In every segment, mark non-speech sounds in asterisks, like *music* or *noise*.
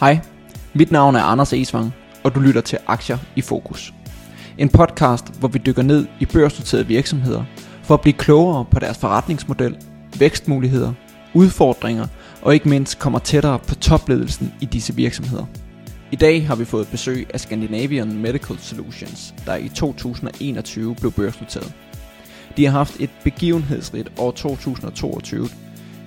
Hej, mit navn er Anders Esvang, og du lytter til Aktier i Fokus. En podcast, hvor vi dykker ned i børsnoterede virksomheder for at blive klogere på deres forretningsmodel, vækstmuligheder, udfordringer og ikke mindst kommer tættere på topledelsen i disse virksomheder. I dag har vi fået besøg af Scandinavian Medical Solutions, der i 2021 blev børsnoteret. De har haft et begivenhedsrigt år 2022.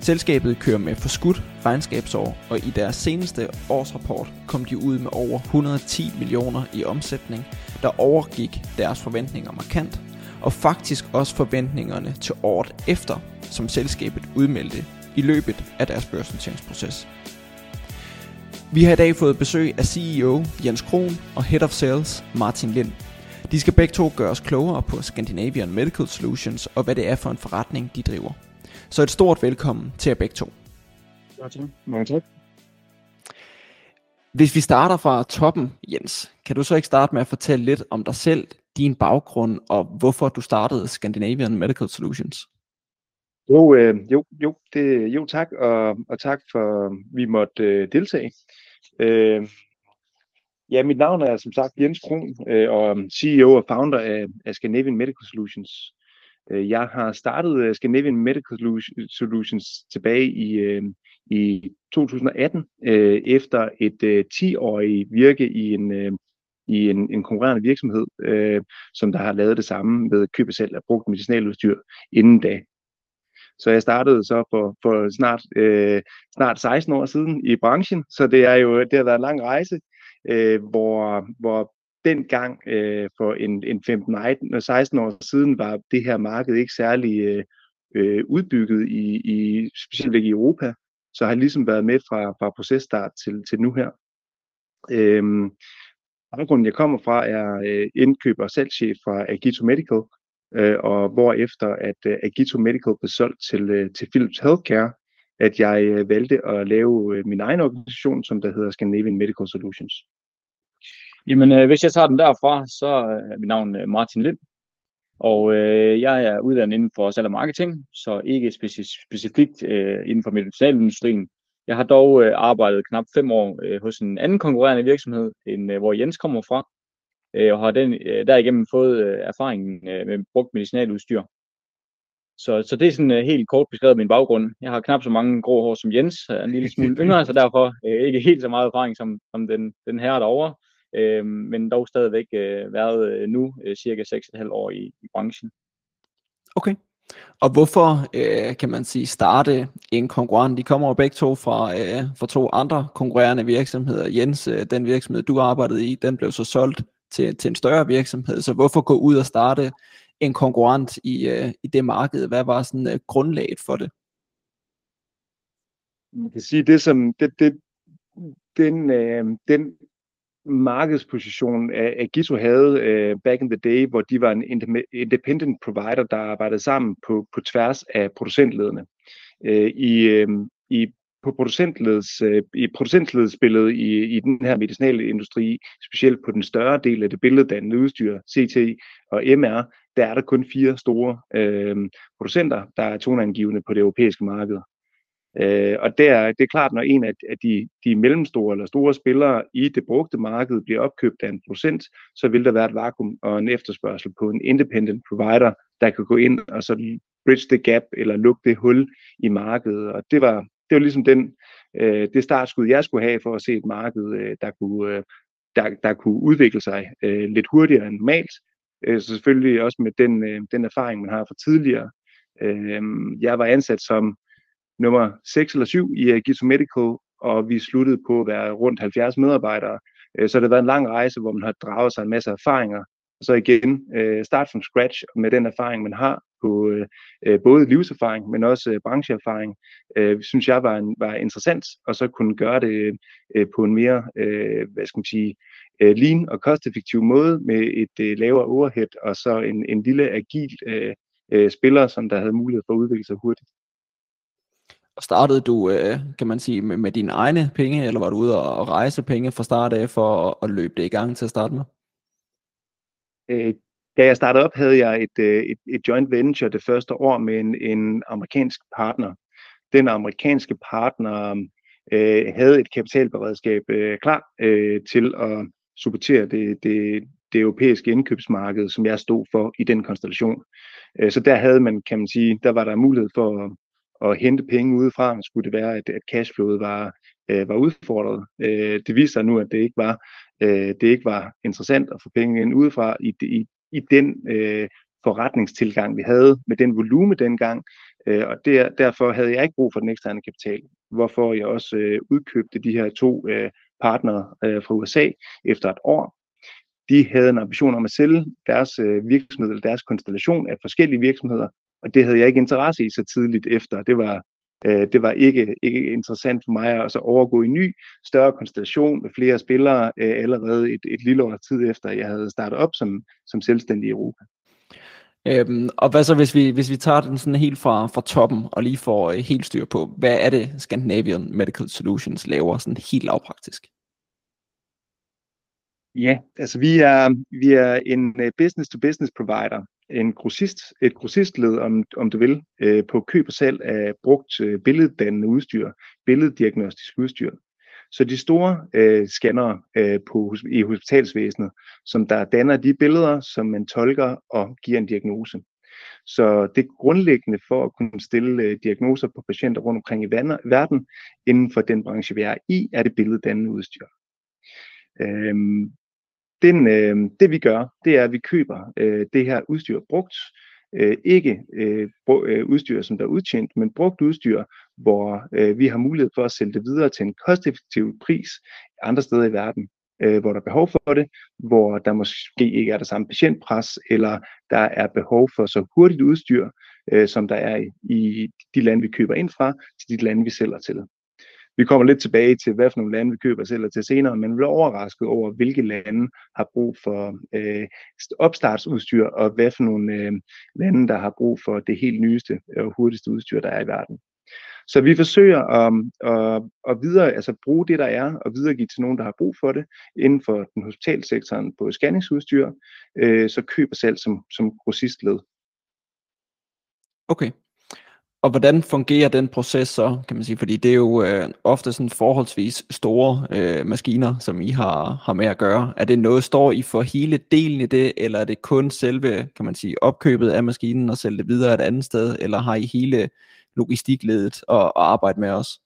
Selskabet kører med forskudt regnskabsår, og i deres seneste årsrapport kom de ud med over 110 millioner i omsætning, der overgik deres forventninger markant, og faktisk også forventningerne til året efter, som selskabet udmeldte i løbet af deres børsnoteringsproces. Vi har i dag fået besøg af CEO Jens Kron og Head of Sales Martin Lind. De skal begge to gøre os klogere på Scandinavian Medical Solutions og hvad det er for en forretning, de driver. Så et stort velkommen til jer begge to. Mange tak. Hvis vi starter fra toppen, Jens, kan du så ikke starte med at fortælle lidt om dig selv, din baggrund og hvorfor du startede Scandinavian Medical Solutions? Jo, øh, jo, jo, det, jo tak, og, og tak for, at vi måtte øh, deltage. Øh, ja, mit navn er som sagt Jens Kron, øh, og CEO og founder af, af Scandinavian Medical Solutions. Øh, jeg har startet øh, Scandinavian Medical Solutions tilbage i, øh, i 2018, øh, efter et øh, 10-årigt virke i en, øh, i en, en konkurrerende virksomhed, øh, som der har lavet det samme med køb og salg af brugt medicinaludstyr inden da. Så jeg startede så for, for snart, øh, snart 16 år siden i branchen, så det er jo det har været en lang rejse, øh, hvor, hvor dengang øh, for en, en 15-16 øh, år siden var det her marked ikke særlig øh, øh, udbygget i, i specielt ikke i Europa, så har jeg ligesom været med fra, fra processtart til, til nu her. Øhm, baggrunden jeg kommer fra er øh, indkøber og salgschef fra Agito Medical, øh, og hvorefter at øh, Agito Medical blev solgt til, øh, til Philips Healthcare, at jeg øh, valgte at lave øh, min egen organisation, som der hedder Scandinavian Medical Solutions. Jamen, øh, hvis jeg tager den derfra, så øh, er mit navn øh, Martin Lind, og øh, jeg er uddannet inden for salg og marketing, så ikke speci- specifikt øh, inden for medicinalindustrien. Jeg har dog øh, arbejdet knap fem år øh, hos en anden konkurrerende virksomhed, end øh, hvor Jens kommer fra, øh, og har den, øh, derigennem fået øh, erfaring øh, med brugt medicinaludstyr. Så, så det er sådan uh, helt kort beskrevet min baggrund. Jeg har knap så mange grå hår som Jens, er en lille smule yngre, så derfor uh, ikke helt så meget erfaring som, som den, den her derovre øh, men dog stadigvæk øh, været øh, nu øh, cirka 6,5 år i, i branchen. Okay. Og hvorfor øh, kan man sige starte en konkurrent? De kommer jo begge to fra, øh, fra to andre konkurrerende virksomheder. Jens, øh, den virksomhed du arbejdede i, den blev så solgt til, til en større virksomhed. Så hvorfor gå ud og starte en konkurrent i, øh, i det marked? Hvad var sådan øh, grundlaget for det? Man kan sige, det som det, det, den, øh, den markedsposition Giso havde øh, back in the day, hvor de var en independent provider, der arbejdede sammen på, på tværs af producentlederne. Uh, øh, i, øh, i på producentleds, i producentledsbilledet i, i den her medicinalindustri, specielt på den større del af det billeddannende udstyr, CT og MR, der er der kun fire store øh, producenter, der er toneangivende på det europæiske marked. Øh, og det er, det er klart, når en af, af de, de mellemstore eller store spillere i det brugte marked bliver opkøbt af en procent, så vil der være et vakuum og en efterspørgsel på en independent provider, der kan gå ind og så bridge the gap eller lukke det hul i markedet. Og det var, det var ligesom den, øh, det startskud, jeg skulle have for at se et marked, øh, der, kunne, øh, der, der kunne udvikle sig øh, lidt hurtigere end normalt. Øh, så selvfølgelig også med den, øh, den erfaring, man har fra tidligere. Øh, jeg var ansat som nummer 6 eller 7 i uh, Medical, og vi sluttede på at være rundt 70 medarbejdere. Uh, så det har været en lang rejse, hvor man har draget sig en masse erfaringer. Og så igen, uh, start from scratch med den erfaring, man har på uh, både livserfaring, men også uh, brancheerfaring, uh, synes jeg var, en, var interessant, og så kunne gøre det uh, på en mere, uh, hvad skal man sige, uh, lean og kosteffektiv måde med et uh, lavere overhead, og så en, en lille agil uh, spiller, som der havde mulighed for at udvikle sig hurtigt. Startede du, øh, kan man sige, med, med dine egne penge, eller var du ude og rejse penge fra start af for at, at løbe det i gang til at starte med? Øh, da jeg startede op, havde jeg et, øh, et, et joint venture det første år med en, en amerikansk partner. Den amerikanske partner øh, havde et kapitalberedskab øh, klar øh, til at supportere det, det, det europæiske indkøbsmarked, som jeg stod for i den konstellation. Øh, så der havde man, kan man sige, der var der mulighed for at, hente penge udefra, skulle det være, at, at cashflowet var, øh, var udfordret. Øh, det viste sig nu, at det ikke var, øh, det ikke var interessant at få penge ind udefra i, i, i den øh, forretningstilgang, vi havde med den volume dengang, øh, og der, derfor havde jeg ikke brug for den eksterne kapital, hvorfor jeg også øh, udkøbte de her to øh, partnere øh, fra USA efter et år. De havde en ambition om at sælge deres øh, virksomhed eller deres konstellation af forskellige virksomheder, og det havde jeg ikke interesse i så tidligt efter. Det var øh, det var ikke, ikke interessant for mig at så overgå i en ny, større konstellation med flere spillere øh, allerede et, et lille år tid efter, jeg havde startet op som, som selvstændig i Europa. Øhm, og hvad så, hvis vi, hvis vi tager den sådan helt fra, fra toppen og lige får øh, helt styr på, hvad er det Scandinavian Medical Solutions laver sådan helt lavpraktisk? Ja, altså vi er, vi er en øh, business-to-business provider, en grossist, et grossistled, om, om du vil, øh, på køb og salg af brugt øh, billeddannende udstyr, billeddiagnostisk udstyr. Så de store øh, scanner øh, på, i hospitalsvæsenet, som der danner de billeder, som man tolker og giver en diagnose. Så det grundlæggende for at kunne stille øh, diagnoser på patienter rundt omkring i verden, inden for den branche, vi er i, er det billeddannende udstyr. Øhm, den, øh, det vi gør, det er, at vi køber øh, det her udstyr brugt, øh, ikke øh, øh, udstyr, som der er udtjent, men brugt udstyr, hvor øh, vi har mulighed for at sælge det videre til en kosteffektiv pris andre steder i verden, øh, hvor der er behov for det, hvor der måske ikke er det samme patientpres, eller der er behov for så hurtigt udstyr, øh, som der er i, i de lande, vi køber ind fra, til de lande, vi sælger til. Vi kommer lidt tilbage til, hvad for nogle lande vi køber selv til senere, men vi er overrasket over, hvilke lande har brug for øh, opstartsudstyr, og hvad for nogle øh, lande, der har brug for det helt nyeste og hurtigste udstyr, der er i verden. Så vi forsøger at, at, at videre, altså bruge det, der er, og videregive til nogen, der har brug for det, inden for den hospitalsektoren på scanningsudstyr, øh, så køber selv som, som grossistled. Okay. Og hvordan fungerer den proces så, kan man sige, fordi det er jo øh, ofte sådan forholdsvis store øh, maskiner, som I har, har med at gøre. Er det noget, står I for hele delen i det, eller er det kun selve, kan man sige, opkøbet af maskinen og sælge det videre et andet sted, eller har I hele logistikledet at, at arbejde med os?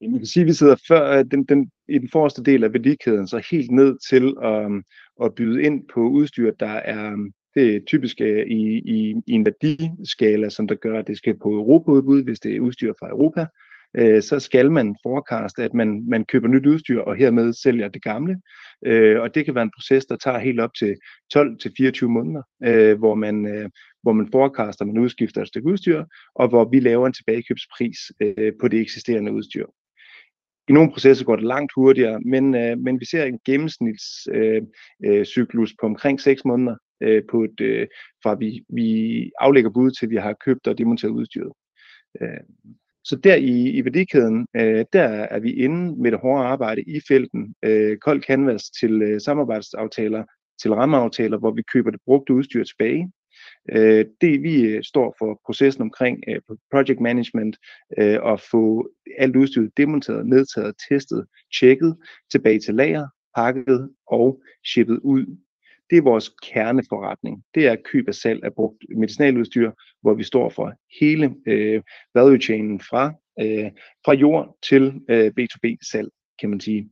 Man kan sige, at vi sidder før, øh, den, den, i den forreste del af værdikæden, så helt ned til um, at byde ind på udstyr, der er det er typisk øh, i, i, i en værdiskala, som der gør, at det skal på Europaudbud, hvis det er udstyr fra Europa. Øh, så skal man forecaste, at man, man køber nyt udstyr og hermed sælger det gamle. Øh, og det kan være en proces, der tager helt op til 12-24 måneder, øh, hvor man, øh, hvor man forekaster, man udskifter et stykke udstyr, og hvor vi laver en tilbagekøbspris øh, på det eksisterende udstyr. I nogle processer går det langt hurtigere, men, øh, men vi ser en gennemsnitscyklus øh, øh, på omkring 6 måneder, øh, på et, øh, fra vi, vi aflægger bud til vi har købt og demonteret udstyret. Øh, så der i, i værdikæden, øh, der er vi inde med det hårde arbejde i felten, øh, kold canvas til øh, samarbejdsaftaler, til rammeaftaler, hvor vi køber det brugte udstyr tilbage. Øh, det vi øh, står for processen omkring øh, project management, øh, at få alt udstyret demonteret, nedtaget, testet, tjekket, tilbage til lager, pakket og shippet ud det er vores kerneforretning. Det er køb og salg af brugt medicinaludstyr, hvor vi står for hele øh, value chainen fra, øh, fra jord til øh, B2B-salg, kan man sige.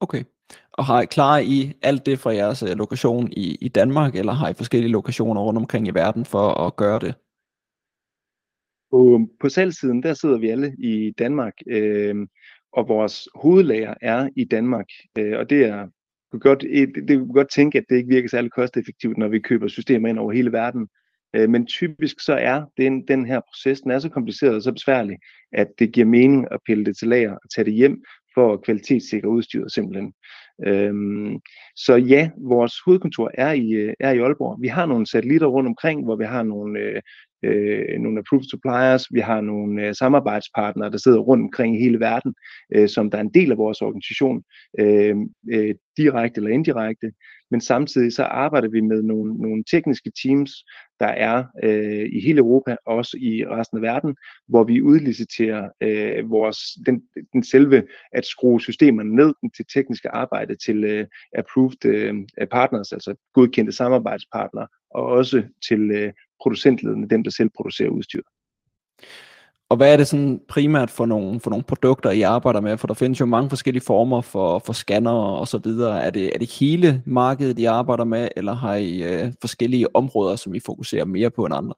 Okay. Og har I klar I alt det fra jeres øh, lokation i, i Danmark, eller har I forskellige lokationer rundt omkring i verden for at gøre det? På, på salgssiden, der sidder vi alle i Danmark, øh, og vores hovedlager er i Danmark, øh, og det er kunne godt, øh, det, kunne godt tænke, at det ikke virker særlig kosteffektivt, når vi køber systemer ind over hele verden. Øh, men typisk så er den, den her proces, den er så kompliceret og så besværlig, at det giver mening at pille det til lager og tage det hjem for at kvalitetssikre udstyret simpelthen. Øhm, så ja, vores hovedkontor er i, øh, er i Aalborg. Vi har nogle satellitter rundt omkring, hvor vi har nogle, øh, øh, nogle approved suppliers, vi har nogle øh, samarbejdspartnere, der sidder rundt omkring i hele verden, øh, som der er en del af vores organisation, øh, øh, direkte eller indirekte, men samtidig så arbejder vi med nogle, nogle tekniske teams, der er øh, i hele Europa, og også i resten af verden, hvor vi udliciterer øh, vores, den, den selve at skrue systemerne ned til tekniske arbejde til øh, approved øh, partners, altså godkendte samarbejdspartnere, og også til øh, producentlederne, dem der selv producerer udstyr. Og hvad er det sådan primært for nogle, for nogle produkter, I arbejder med? For der findes jo mange forskellige former for, for scanner og så videre. Er det, er det hele markedet, I arbejder med, eller har I øh, forskellige områder, som I fokuserer mere på end andre?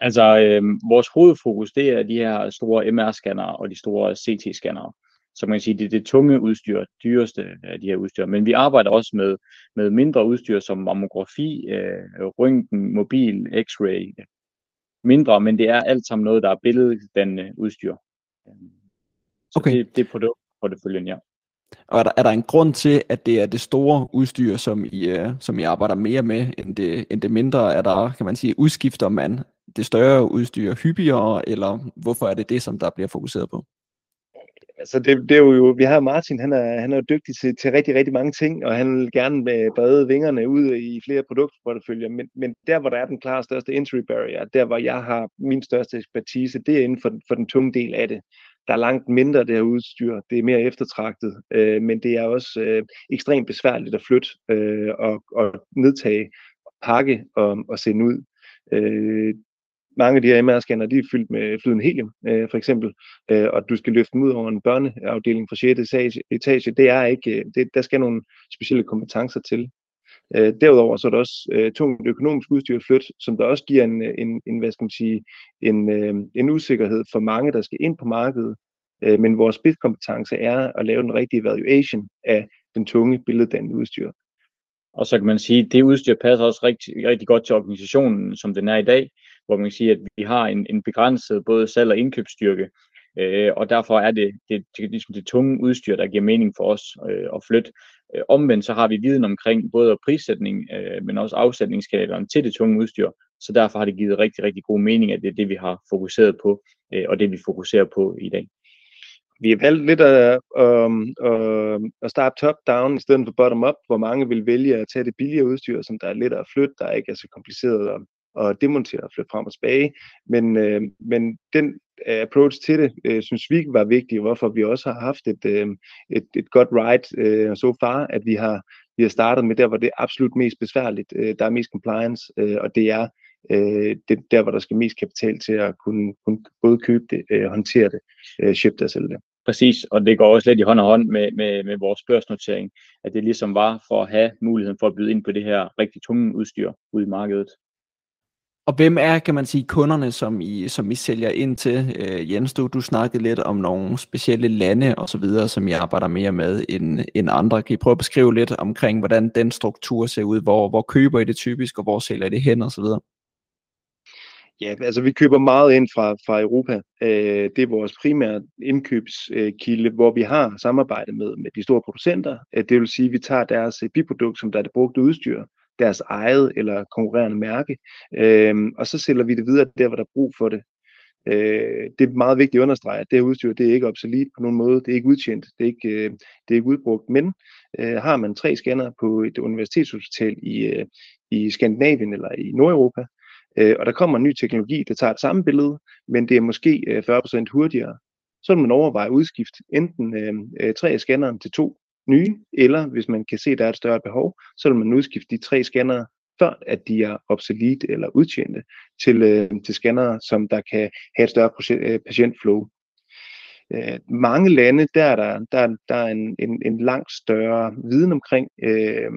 Altså, øh, vores hovedfokus, det er de her store MR-scanner og de store CT-scannere. Så man kan sige, det er det tunge udstyr, dyreste af de her udstyr. Men vi arbejder også med, med mindre udstyr som mammografi, øh, røntgen, mobil, x-ray, mindre, men det er alt sammen noget, der er billeddannende udstyr. Så okay. det, det er produktporteføljen, ja. Og er der, er der en grund til, at det er det store udstyr, som I, uh, som I arbejder mere med, end det, end det mindre? Er der, kan man sige, udskifter man det større udstyr hyppigere, eller hvorfor er det det, som der bliver fokuseret på? Altså det, det er jo, vi har Martin, han er, han er dygtig til, til rigtig, rigtig mange ting, og han vil gerne øh, brede vingerne ud i flere produktporteføljer, men, men der, hvor der er den klare største entry barrier, der, hvor jeg har min største ekspertise, det er inden for, for den tunge del af det. Der er langt mindre det her udstyr, det er mere eftertragtet, øh, men det er også øh, ekstremt besværligt at flytte øh, og, og nedtage, pakke og, og sende ud. Øh, mange af de her MR-scanner, de er fyldt med flydende helium, øh, for eksempel, øh, og du skal løfte dem ud over en børneafdeling fra 6. etage, etage det er ikke, øh, det, der skal nogle specielle kompetencer til. Øh, derudover så er der også øh, tungt økonomisk udstyr flyt, som der også giver en, øh, en, en hvad skal man sige, en, øh, en usikkerhed for mange, der skal ind på markedet. Øh, men vores spidskompetence er at lave den rigtige valuation af den tunge billeddannende udstyr. Og så kan man sige, at det udstyr passer også rigtig, rigtig godt til organisationen, som den er i dag, hvor man kan sige, at vi har en, en begrænset både salg- og indkøbsstyrke, øh, og derfor er det det, det, det, det tunge udstyr, der giver mening for os øh, at flytte. Øh, omvendt så har vi viden omkring både prissætning, øh, men også afsætningskanalerne til det tunge udstyr, så derfor har det givet rigtig, rigtig god mening, at det er det, vi har fokuseret på, øh, og det vi fokuserer på i dag. Vi har valgt lidt at, øh, øh, at starte top-down i stedet for bottom-up, hvor mange vil vælge at tage det billigere udstyr, som der er let at flytte, der ikke er så kompliceret at, og demontere og flytte frem og tilbage. Men, øh, men den øh, approach til det, øh, synes vi var vigtig, hvorfor vi også har haft et, øh, et, et godt ride så so far, at vi har, vi har startet med der, hvor det er absolut mest besværligt, øh, der er mest compliance, øh, og det er øh, det der, hvor der skal mest kapital til at kunne, kunne både købe det, øh, håndtere det, øh, ship det og sælge det. Præcis, og det går også lidt i hånd og hånd med, med, med vores børsnotering, at det ligesom var for at have muligheden for at byde ind på det her rigtig tunge udstyr ude i markedet. Og hvem er, kan man sige, kunderne, som I, som I sælger ind til? Øh, Jens, du, du snakkede lidt om nogle specielle lande og så videre, som I arbejder mere med end, end andre. Kan I prøve at beskrive lidt omkring, hvordan den struktur ser ud? Hvor, hvor køber I det typisk, og hvor sælger I det hen og så videre? Ja, altså vi køber meget ind fra, fra Europa. Øh, det er vores primære indkøbskilde, hvor vi har samarbejde med, med de store producenter. Øh, det vil sige, at vi tager deres biprodukt, som der er det brugte udstyr, deres eget eller konkurrerende mærke, øh, og så sælger vi det videre der, hvor der er brug for det. Øh, det er meget vigtigt at understrege, at det her udstyr det er ikke obsolet på nogen måde, det er ikke udtjent, det er ikke, øh, det er ikke udbrugt, men øh, har man tre scanner på et universitetshospital i, øh, i Skandinavien eller i Nordeuropa, øh, og der kommer en ny teknologi, der tager et samme billede, men det er måske øh, 40% hurtigere, så vil man overveje udskift enten øh, øh, tre af scanneren til to nye, eller hvis man kan se, at der er et større behov, så vil man udskifte de tre scannere, før at de er obsolete eller udtjente, til, øh, til scannere, som der kan have et større øh, patientflow. Øh, mange lande, der er der, der, der er en, en, en langt større viden omkring, øh,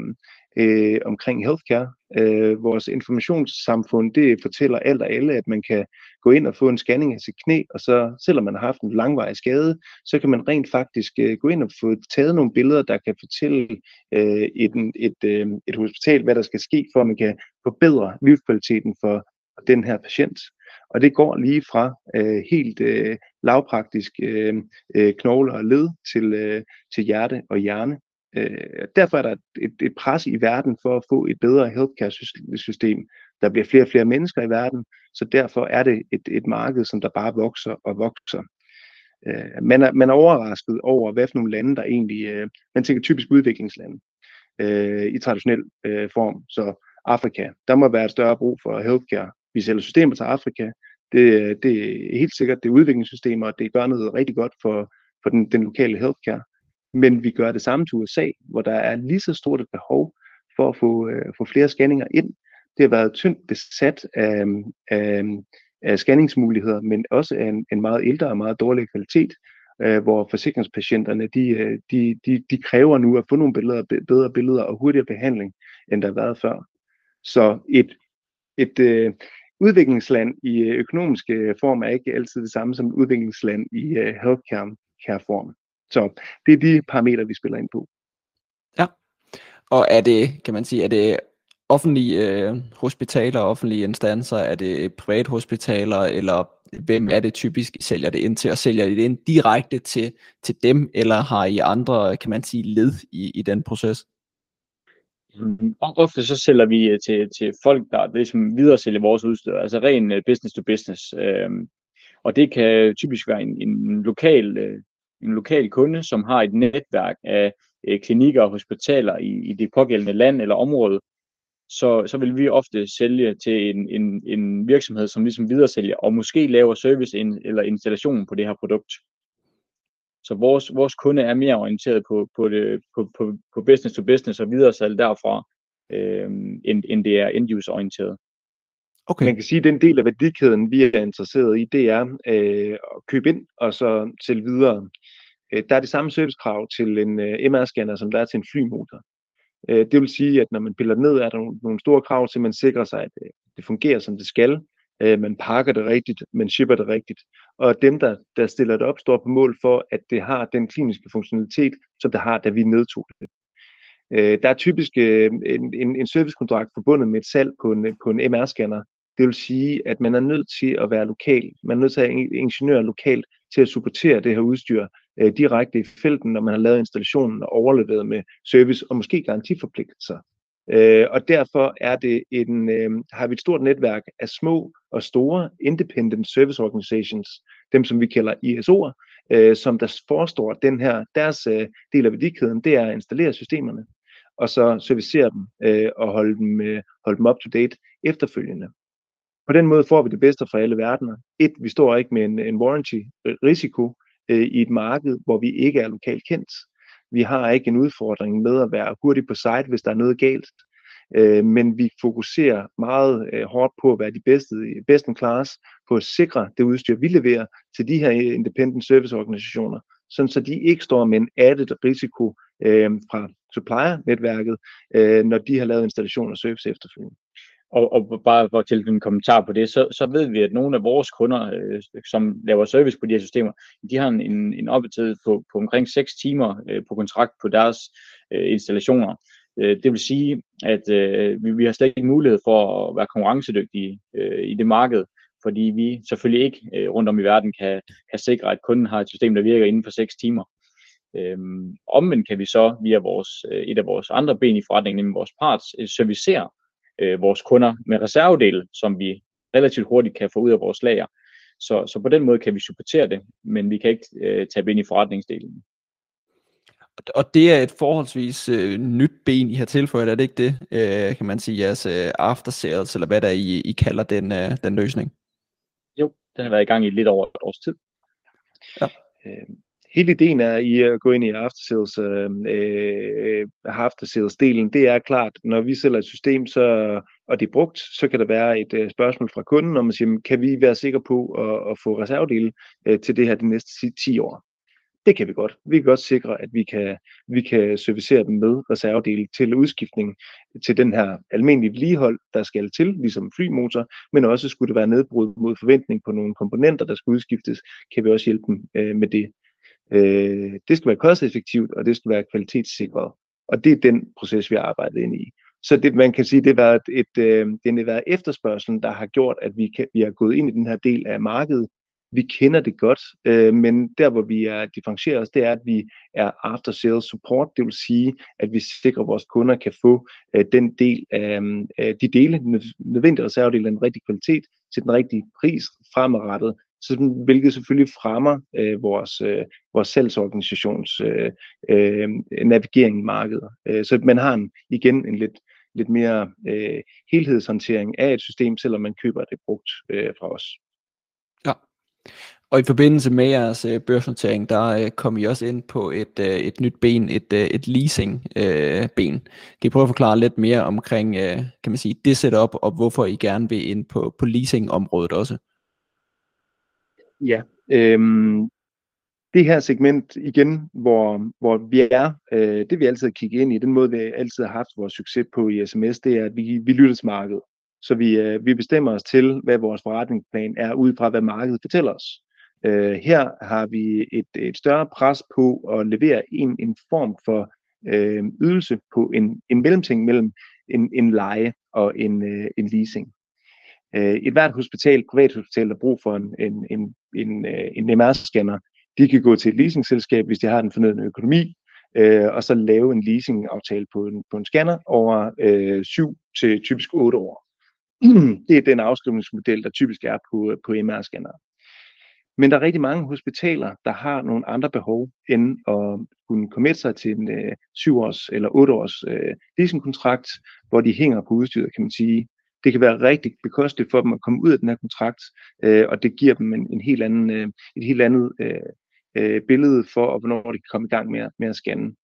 øh, omkring healthcare. Øh, vores informationssamfund, det fortæller alt og alle, at man kan gå ind og få en scanning af sit knæ, og så selvom man har haft en langvarig skade, så kan man rent faktisk øh, gå ind og få taget nogle billeder, der kan fortælle øh, et, et, øh, et hospital, hvad der skal ske, for at man kan forbedre livskvaliteten for den her patient. Og det går lige fra øh, helt øh, lavpraktisk øh, øh, knogler og led til, øh, til hjerte og hjerne. Øh, derfor er der et, et pres i verden for at få et bedre healthcare-system, Der bliver flere og flere mennesker i verden, så derfor er det et, et marked, som der bare vokser og vokser. Øh, man, er, man er overrasket over, hvad for nogle lande, der egentlig, øh, man tænker typisk udviklingslande øh, i traditionel øh, form. Så Afrika, der må være et større brug for healthcare. Vi sælger systemer til Afrika. Det, det er helt sikkert, det er udviklingssystemer, og det gør noget rigtig godt for, for den, den lokale healthcare. Men vi gør det samme til USA, hvor der er lige så stort et behov for at få, øh, få flere scanninger ind. Det har været tyndt besat af, af, af scanningsmuligheder, men også af en, en meget ældre og meget dårlig kvalitet, øh, hvor forsikringspatienterne de, øh, de, de, de kræver nu at få nogle billeder, bedre billeder og hurtigere behandling, end der har været før. Så et, et øh, udviklingsland i øh, økonomisk øh, form er ikke altid det samme som et udviklingsland i øh, healthcare form. Så det er de parametre, vi spiller ind på. Ja, og er det, kan man sige, er det offentlige øh, hospitaler, offentlige instanser, er det private hospitaler, eller hvem er det typisk, I sælger det ind til, og sælger I det ind direkte til, til dem, eller har I andre, kan man sige, led i, i den proces? Ofte så sælger vi øh, til, til folk, der ligesom videre sælger vores udstyr, altså ren øh, business to business. Øhm, og det kan typisk være en, en, lokal, øh, en lokal kunde, som har et netværk af øh, klinikker og hospitaler i, i det pågældende land eller område, så, så vil vi ofte sælge til en, en, en virksomhed, som ligesom videresælger, og måske laver service in, eller installation på det her produkt. Så vores, vores kunde er mere orienteret på, på, det, på, på, på business to business og videresalg derfra, øh, end, end det er end-user orienteret. Okay. Man kan sige, at den del af værdikæden, vi er interesseret i, det er øh, at købe ind og så sælge videre. Øh, der er det samme servicekrav til en øh, MR-scanner, som der er til en flymotor. Øh, det vil sige, at når man piller ned, er der nogle, nogle store krav til, at man sikrer sig, at øh, det fungerer, som det skal. Øh, man pakker det rigtigt, man shipper det rigtigt. Og dem, der, der stiller det op, står på mål for, at det har den kliniske funktionalitet, som det har, da vi nedtog det. Øh, der er typisk øh, en, en, en servicekontrakt forbundet med et salg på en, på en MR-scanner. Det vil sige, at man er nødt til at være lokal. Man er nødt til at have ingeniører lokalt til at supportere det her udstyr øh, direkte i felten, når man har lavet installationen og overleveret med service og måske garantiforpligtelser. Øh, og derfor er det en, øh, har vi et stort netværk af små og store independent service organizations, dem som vi kalder ISO'er, øh, som der forestår den her, deres øh, del af værdikæden, det er at installere systemerne, og så servicere dem øh, og holde dem, øh, holde dem up to date efterfølgende. På den måde får vi det bedste fra alle verdener. Et, vi står ikke med en, en warranty-risiko, øh, øh, i et marked, hvor vi ikke er lokalt kendt. Vi har ikke en udfordring med at være hurtigt på site, hvis der er noget galt. Øh, men vi fokuserer meget øh, hårdt på at være de bedste, best in class, på at sikre det udstyr, vi leverer til de her independent service organisationer, sådan så de ikke står med en added risiko øh, fra supplier-netværket, øh, når de har lavet installation og service efterfølgende. Og, og bare for til en kommentar på det, så, så ved vi, at nogle af vores kunder, øh, som laver service på de her systemer, de har en, en, en oppetid på, på omkring 6 timer øh, på kontrakt på deres øh, installationer. Øh, det vil sige, at øh, vi, vi har slet ikke mulighed for at være konkurrencedygtige øh, i det marked, fordi vi selvfølgelig ikke øh, rundt om i verden kan, kan sikre, at kunden har et system, der virker inden for 6 timer. Øhm, omvendt kan vi så via vores, øh, et af vores andre ben i forretningen, nemlig vores parts, øh, servicere øh, vores kunder med reservedele, som vi relativt hurtigt kan få ud af vores lager. Så, så på den måde kan vi supportere det, men vi kan ikke øh, tage ind i forretningsdelen. Og det er et forholdsvis øh, nyt ben, I har tilføjet, er det ikke det? Øh, kan man sige, jeres øh, after sales, eller hvad der I, I kalder den, øh, den løsning? Jo, den har været i gang i lidt over et års tid. Ja. Øh, hele ideen er i at gå ind i after sales, øh, øh, øh, after sales delen, det er klart, når vi sælger et system, så, og det er brugt, så kan der være et øh, spørgsmål fra kunden, om man siger, kan vi være sikre på at, at få reservedele øh, til det her de næste 10 år? Det kan vi godt. Vi kan godt sikre, at vi kan, vi kan servicere dem med reservedele til udskiftning til den her almindelige vedligehold, der skal til, ligesom flymotor, men også skulle det være nedbrud mod forventning på nogle komponenter, der skal udskiftes, kan vi også hjælpe dem øh, med det. Øh, det skal være kosteffektivt, og det skal være kvalitetssikret. Og det er den proces, vi har arbejdet ind i. Så det, man kan sige, det har været, et, øh, det har været efterspørgselen, der har gjort, at vi, kan, vi har gået ind i den her del af markedet. Vi kender det godt, øh, men der hvor vi er differentieret os, det er, at vi er after sales support. Det vil sige, at vi sikrer, at vores kunder kan få øh, den del af øh, de dele, nødvendige reservedele af den rigtige kvalitet til den rigtige pris fremadrettet, så, hvilket selvfølgelig fremmer øh, vores, øh, vores salgsorganisations øh, øh, navigering i markedet. Øh, så man har en, igen en lidt, lidt mere øh, helhedshåndtering af et system, selvom man køber det brugt øh, fra os. Ja. Og i forbindelse med jeres øh, børsnotering, der øh, kom I også ind på et, øh, et nyt ben, et, øh, et leasing øh, ben. Kan I prøve at forklare lidt mere omkring, øh, kan man sige, det setup, og hvorfor I gerne vil ind på, på leasing-området også? Ja, øhm, det her segment igen, hvor, hvor vi er, øh, det vi altid kigger ind i, den måde vi altid har haft vores succes på i SMS, det er, at vi, vi lytter til markedet. Så vi, øh, vi bestemmer os til, hvad vores forretningsplan er, ud fra hvad markedet fortæller os. Øh, her har vi et, et større pres på at levere en, en form for øh, ydelse på en, en mellemting mellem en, en leje og en, øh, en leasing. Øh, et hvert hospital, privat hospital, der har brug for en, en, en, en, øh, en MR-scanner, de kan gå til et leasingselskab, hvis de har den fornødne økonomi, øh, og så lave en leasingaftale på en, på en scanner over øh, 7 til typisk 8 år. *clears throat* det er den afskrivningsmodel, der typisk er på, på MR-scanner. Men der er rigtig mange hospitaler, der har nogle andre behov, end at kunne komme sig til en øh, 7-års eller 8-års øh, leasingkontrakt, hvor de hænger på udstyret, kan man sige, det kan være rigtig bekosteligt for dem at komme ud af den her kontrakt, øh, og det giver dem en, en helt anden, øh, et helt andet øh, øh billede for, og hvornår de kan komme i gang med, med at scanne.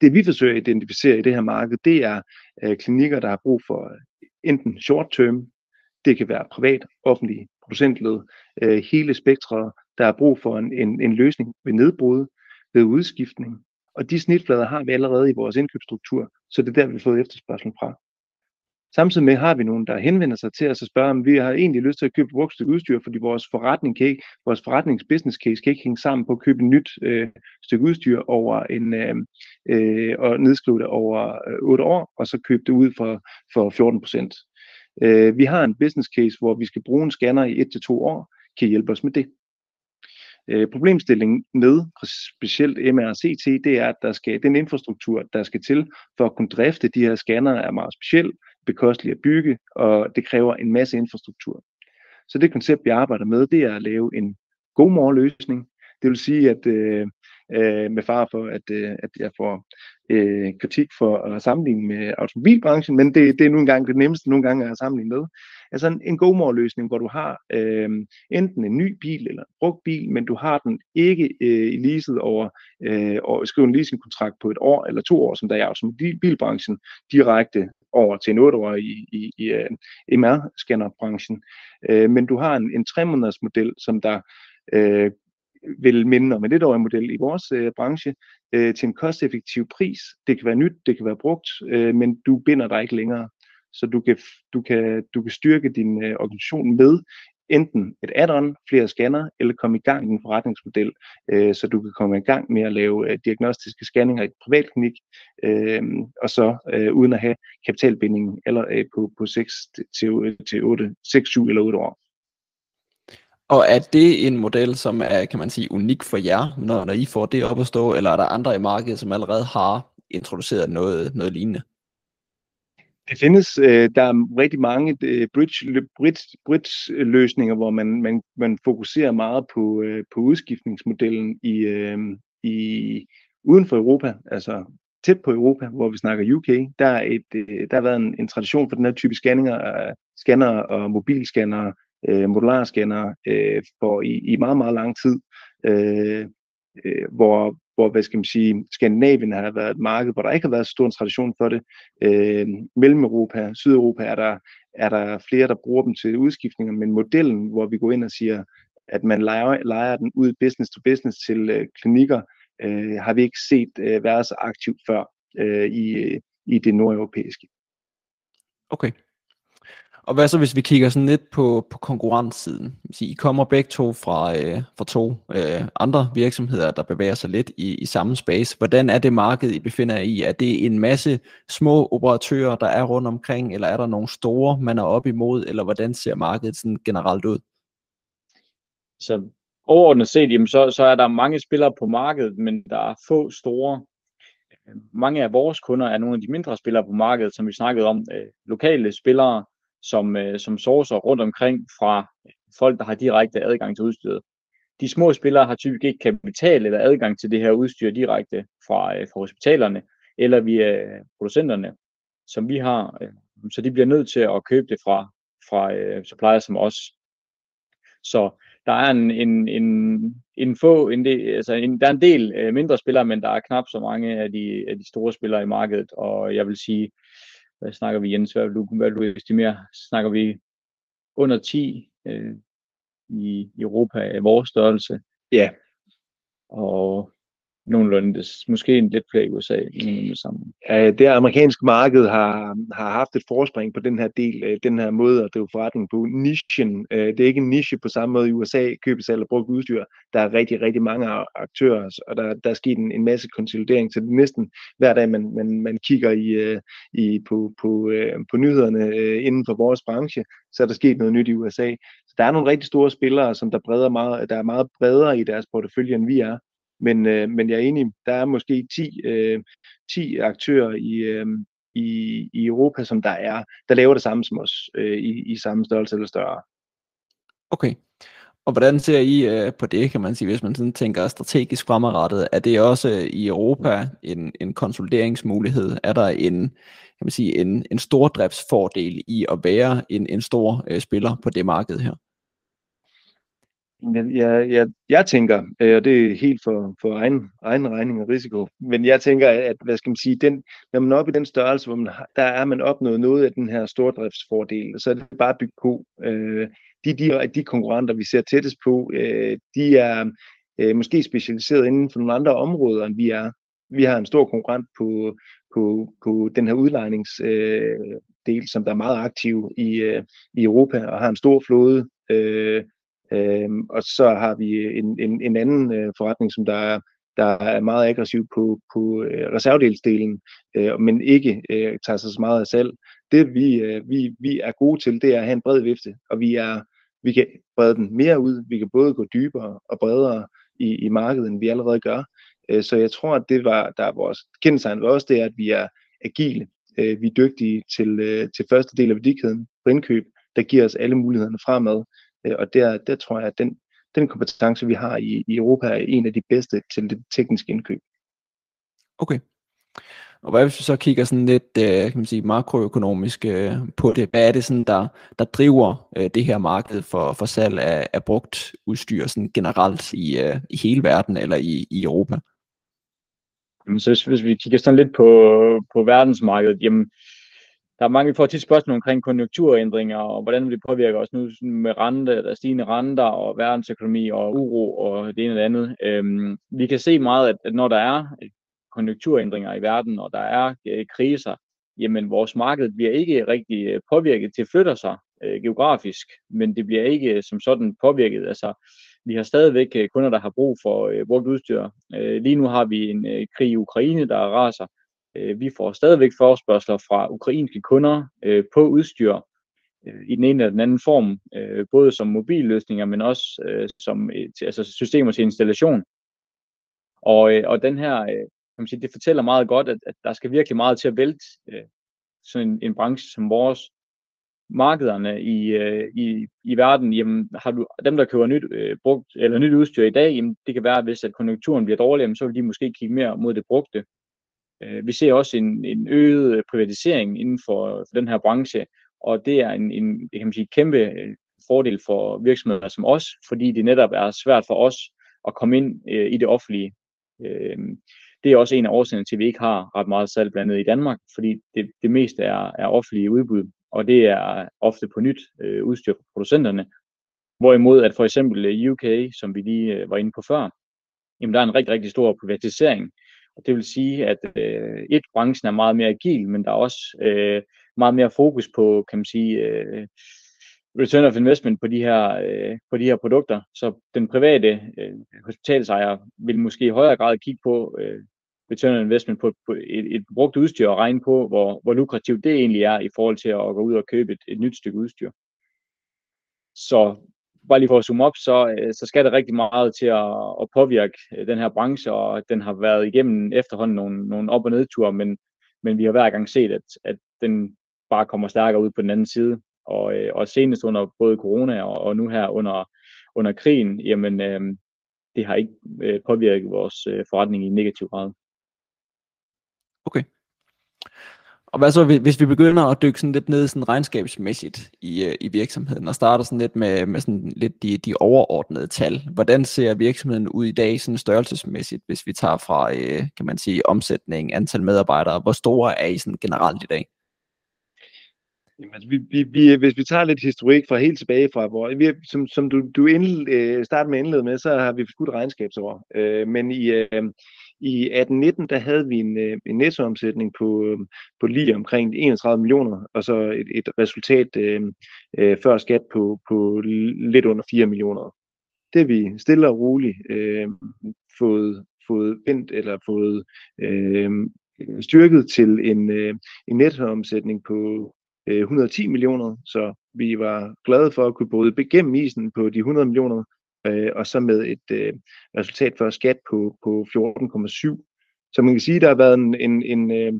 Det vi forsøger at identificere i det her marked, det er øh, klinikker, der har brug for øh, enten short term, det kan være privat, offentlig, producentled, øh, hele spektret, der har brug for en, en, en løsning ved nedbrud, ved udskiftning. Og de snitflader har vi allerede i vores indkøbsstruktur, så det er der, vi har fået efterspørgsel fra. Samtidig med har vi nogen, der henvender sig til os og spørger, om vi har egentlig lyst til at købe brugt stykke udstyr, fordi vores forretning kan ikke, vores forretningsbusiness case kan ikke hænge sammen på at købe et nyt øh, stykke udstyr over en, øh, øh, og nedskrive det over øh, 8 år, og så købe det ud for, for 14 procent. Øh, vi har en business case, hvor vi skal bruge en scanner i 1-2 år, kan hjælpe os med det. Øh, problemstillingen med specielt MRCT, det er, at der skal, den infrastruktur, der skal til for at kunne drifte de her scanner, er meget speciel bekosteligt at bygge, og det kræver en masse infrastruktur. Så det koncept, vi arbejder med, det er at lave en god løsning. Det vil sige, at øh, øh, med far for, at, øh, at jeg får øh, kritik for at sammenligne med automobilbranchen, men det, det er nu engang det nemmeste nogle gange at sammenligne med. Altså en, en god løsning, hvor du har øh, enten en ny bil eller en brugt bil, men du har den ikke øh, i leaset over øh, og skrive en leasingkontrakt på et år eller to år, som der er i automobilbranchen, direkte over til en 8-årig i, i, i øh, uh, MR-scannerbranchen. Uh, øh, men du har en, en 3 måneders model, som der uh, vil minde om en lidt model i vores uh, branche, uh, til en kosteffektiv pris. Det kan være nyt, det kan være brugt, uh, men du binder dig ikke længere. Så du kan, du kan, du kan styrke din uh, organisation med enten et add-on, flere scanner, eller komme i gang i en forretningsmodel, øh, så du kan komme i gang med at lave øh, diagnostiske scanninger i et privatklinik, øh, og så øh, uden at have kapitalbindingen eller øh, på, på 6 til, til 8, 6, 7 eller 8 år. Og er det en model, som er, kan man sige, unik for jer, når, når I får det op at stå, eller er der andre i markedet, som allerede har introduceret noget, noget lignende? Det findes, øh, der er rigtig mange øh, bridge, bridge, bridge løsninger, hvor man, man, man fokuserer meget på, øh, på udskiftningsmodellen i, øh, i, uden for Europa, altså tæt på Europa, hvor vi snakker UK. Der, er et, øh, der har været en, en tradition for den her type scanninger, uh, scanner og mobilscanner, øh, modularscanner øh, for i, i meget, meget lang tid, øh, øh, hvor, hvor hvad skal man sige, Skandinavien har været et marked, hvor der ikke har været stor en tradition for det. Øh, mellem Europa, Sydeuropa er der, er der flere, der bruger dem til udskiftninger, men modellen, hvor vi går ind og siger, at man leger, leger den ud business to business til øh, klinikker, øh, har vi ikke set øh, været så aktivt før øh, i, øh, i det nordeuropæiske. Okay. Og hvad så, hvis vi kigger sådan lidt på, på konkurrencesiden? I kommer begge to fra, øh, fra to øh, andre virksomheder, der bevæger sig lidt i, i samme space. Hvordan er det marked, I befinder jer i? Er det en masse små operatører, der er rundt omkring, eller er der nogle store, man er op imod, eller hvordan ser markedet sådan generelt ud? Så overordnet set, jamen, så, så er der mange spillere på markedet, men der er få store. Mange af vores kunder er nogle af de mindre spillere på markedet, som vi snakkede om. Øh, lokale spillere, som, øh, som sourcer rundt omkring fra folk, der har direkte adgang til udstyret. De små spillere har typisk ikke kapital eller adgang til det her udstyr direkte fra, øh, fra hospitalerne eller via øh, producenterne, som vi har. Øh, så de bliver nødt til at købe det fra, fra øh, supplier som os. Så der er en, en, en, en få, en del, altså en, der er en del øh, mindre spillere, men der er knap så mange af de, af de store spillere i markedet, og jeg vil sige, hvad snakker vi Jens, hvad du, hvad du estimere? Snakker vi under 10 øh, i Europa af vores størrelse? Ja. Og nogenlunde, det, måske en lidt flere i USA, det samme. Ja, det amerikanske marked har, har haft et forspring på den her del, øh, den her måde at drive forretning på. Nichen, øh, det er ikke en niche på samme måde i USA, købes eller brugt udstyr. Der er rigtig, rigtig mange aktører, og der, der er sket en, en masse konsolidering, så det er næsten hver dag, man, man, man kigger i, øh, i, på, på, på nyhederne inden for vores branche, så er der sket noget nyt i USA. Så der er nogle rigtig store spillere, som der, breder meget, der er meget bredere i deres portefølje, end vi er. Men, øh, men jeg er enig, der er måske 10, øh, 10 aktører i, øh, i, i Europa, som der er, der laver det samme som os, øh, i, i samme størrelse eller større. Okay. Og hvordan ser I øh, på det, kan man sige, hvis man sådan tænker strategisk fremadrettet? Er det også øh, i Europa en, en konsolideringsmulighed? Er der en, kan man sige, en, en stordriftsfordel i at være en, en stor øh, spiller på det marked her? Jeg, jeg, jeg, jeg tænker, øh, og det er helt for, for egen, egen regning og risiko, men jeg tænker, at hvad skal man sige, den, når man er oppe i den størrelse, hvor man har, der er man opnået noget af den her stordriftsfordel, så er det bare bygget på. Øh, de, de, de konkurrenter, vi ser tættest på, øh, de er øh, måske specialiseret inden for nogle andre områder, end vi er. Vi har en stor konkurrent på, på, på den her udlejningsdel, øh, som der er meget aktiv i, øh, i Europa, og har en stor flåde, øh, Øh, og så har vi øh, en, en, en anden øh, forretning, som der er, der er meget aggressiv på, på øh, reservedelsdelen, øh, men ikke øh, tager sig så meget af salg. Det vi, øh, vi, vi er gode til, det er at have en bred vifte, og vi, er, vi kan brede den mere ud. Vi kan både gå dybere og bredere i, i markedet, end vi allerede gør. Øh, så jeg tror, at det var, der er vores kendetegn også, det er, at vi er agile. Øh, vi er dygtige til, øh, til første del af værdikæden på indkøb, der giver os alle mulighederne fremad. Øh, og der, der tror jeg, at den, den kompetence, vi har i, i Europa, er en af de bedste til det tekniske indkøb. Okay. Og hvad hvis vi så kigger sådan lidt øh, kan man sige, makroøkonomisk øh, på det? Hvad er det, sådan, der, der driver det her marked for, for salg af, af brugt udstyr sådan generelt i, i hele verden eller i, i Europa? Jamen, så hvis, hvis vi kigger sådan lidt på, på verdensmarkedet, jamen, der er mange, vi får tit spørgsmål omkring konjunkturændringer, og hvordan vil det påvirke os nu med rente, der stigende renter og verdensøkonomi og uro og det ene og det andet. Øhm, vi kan se meget, at, at når der er øh, konjunkturændringer i verden, og der er øh, kriser, jamen vores marked bliver ikke rigtig øh, påvirket til at flytte sig øh, geografisk, men det bliver ikke øh, som sådan påvirket. Altså, vi har stadigvæk kunder, der har brug for øh, brugt udstyr. Øh, lige nu har vi en øh, krig i Ukraine, der raser, Øh, vi får stadigvæk forespørgseler fra ukrainske kunder øh, på udstyr øh, i den ene eller den anden form, øh, både som mobilløsninger, men også øh, som til, altså systemer til installation. Og, øh, og den her, øh, kan man sige, det fortæller meget godt, at, at der skal virkelig meget til at vælte øh, sådan en, en branche som vores. Markederne i, øh, i, i verden, jamen, har du, dem der køber nyt, øh, brugt, eller nyt udstyr i dag, jamen, det kan være, at hvis at konjunkturen bliver dårlig, jamen, så vil de måske kigge mere mod det brugte. Øh, vi ser også en, en øget øh, privatisering inden for, for den her branche, og det er en, en det kan man sige, kæmpe øh, fordel for virksomheder som os, fordi det netop er svært for os at komme ind øh, i det offentlige. Øh, det er også en af årsagerne til, at vi ikke har ret meget salg blandt andet i Danmark, fordi det, det meste er, er offentlige udbud, og det er ofte på nyt øh, udstyr fra producenterne. Hvorimod at for eksempel UK, som vi lige øh, var inde på før, jamen der er en rigtig, rigtig stor privatisering, og det vil sige, at øh, et, branchen er meget mere agil, men der er også øh, meget mere fokus på, kan man sige, øh, return of investment på de her, øh, på de her produkter. Så den private øh, hospitalsejer vil måske i højere grad kigge på øh, return of investment på, på et, et brugt udstyr og regne på, hvor, hvor lukrativt det egentlig er i forhold til at gå ud og købe et, et nyt stykke udstyr. Så bare lige for at zoome op, så, øh, så skal det rigtig meget til at, at påvirke øh, den her branche, og den har været igennem efterhånden nogle, nogle op- og nedture, men, men vi har hver gang set, at, at den bare kommer stærkere ud på den anden side. Og, øh, og senest under både corona og, og nu her under, under krigen, jamen øh, det har ikke øh, påvirket vores øh, forretning i negativ grad. Okay. Og hvad så, hvis vi begynder at dykke sådan lidt ned sådan regnskabsmæssigt i, øh, i virksomheden, og starter sådan lidt med, med sådan lidt de, de overordnede tal. Hvordan ser virksomheden ud i dag sådan størrelsesmæssigt, hvis vi tager fra, øh, kan man sige, omsætning, antal medarbejdere? Hvor store er I sådan generelt i dag? Jamen, altså, vi, vi, vi, hvis vi tager lidt historik fra helt tilbage fra, hvor vi, som, som du, du indled, øh, startede med indled med, så har vi skudt regnskabsår. Øh, men i, øh, i 18-19, der havde vi en, øh, en nettoomsætning på, øh, på lige omkring 31 millioner, og så et, et resultat øh, øh, før skat på, på lidt under 4 millioner. Det har vi stille og roligt øh, fået, fået vendt eller fået øh, styrket til en, øh, en nettoomsætning på øh, 110 millioner, så vi var glade for at kunne bryde igennem isen på de 100 millioner, øh, og så med et øh, resultat for skat på, på 14,7. Så man kan sige, at der har været en, en, en, øh,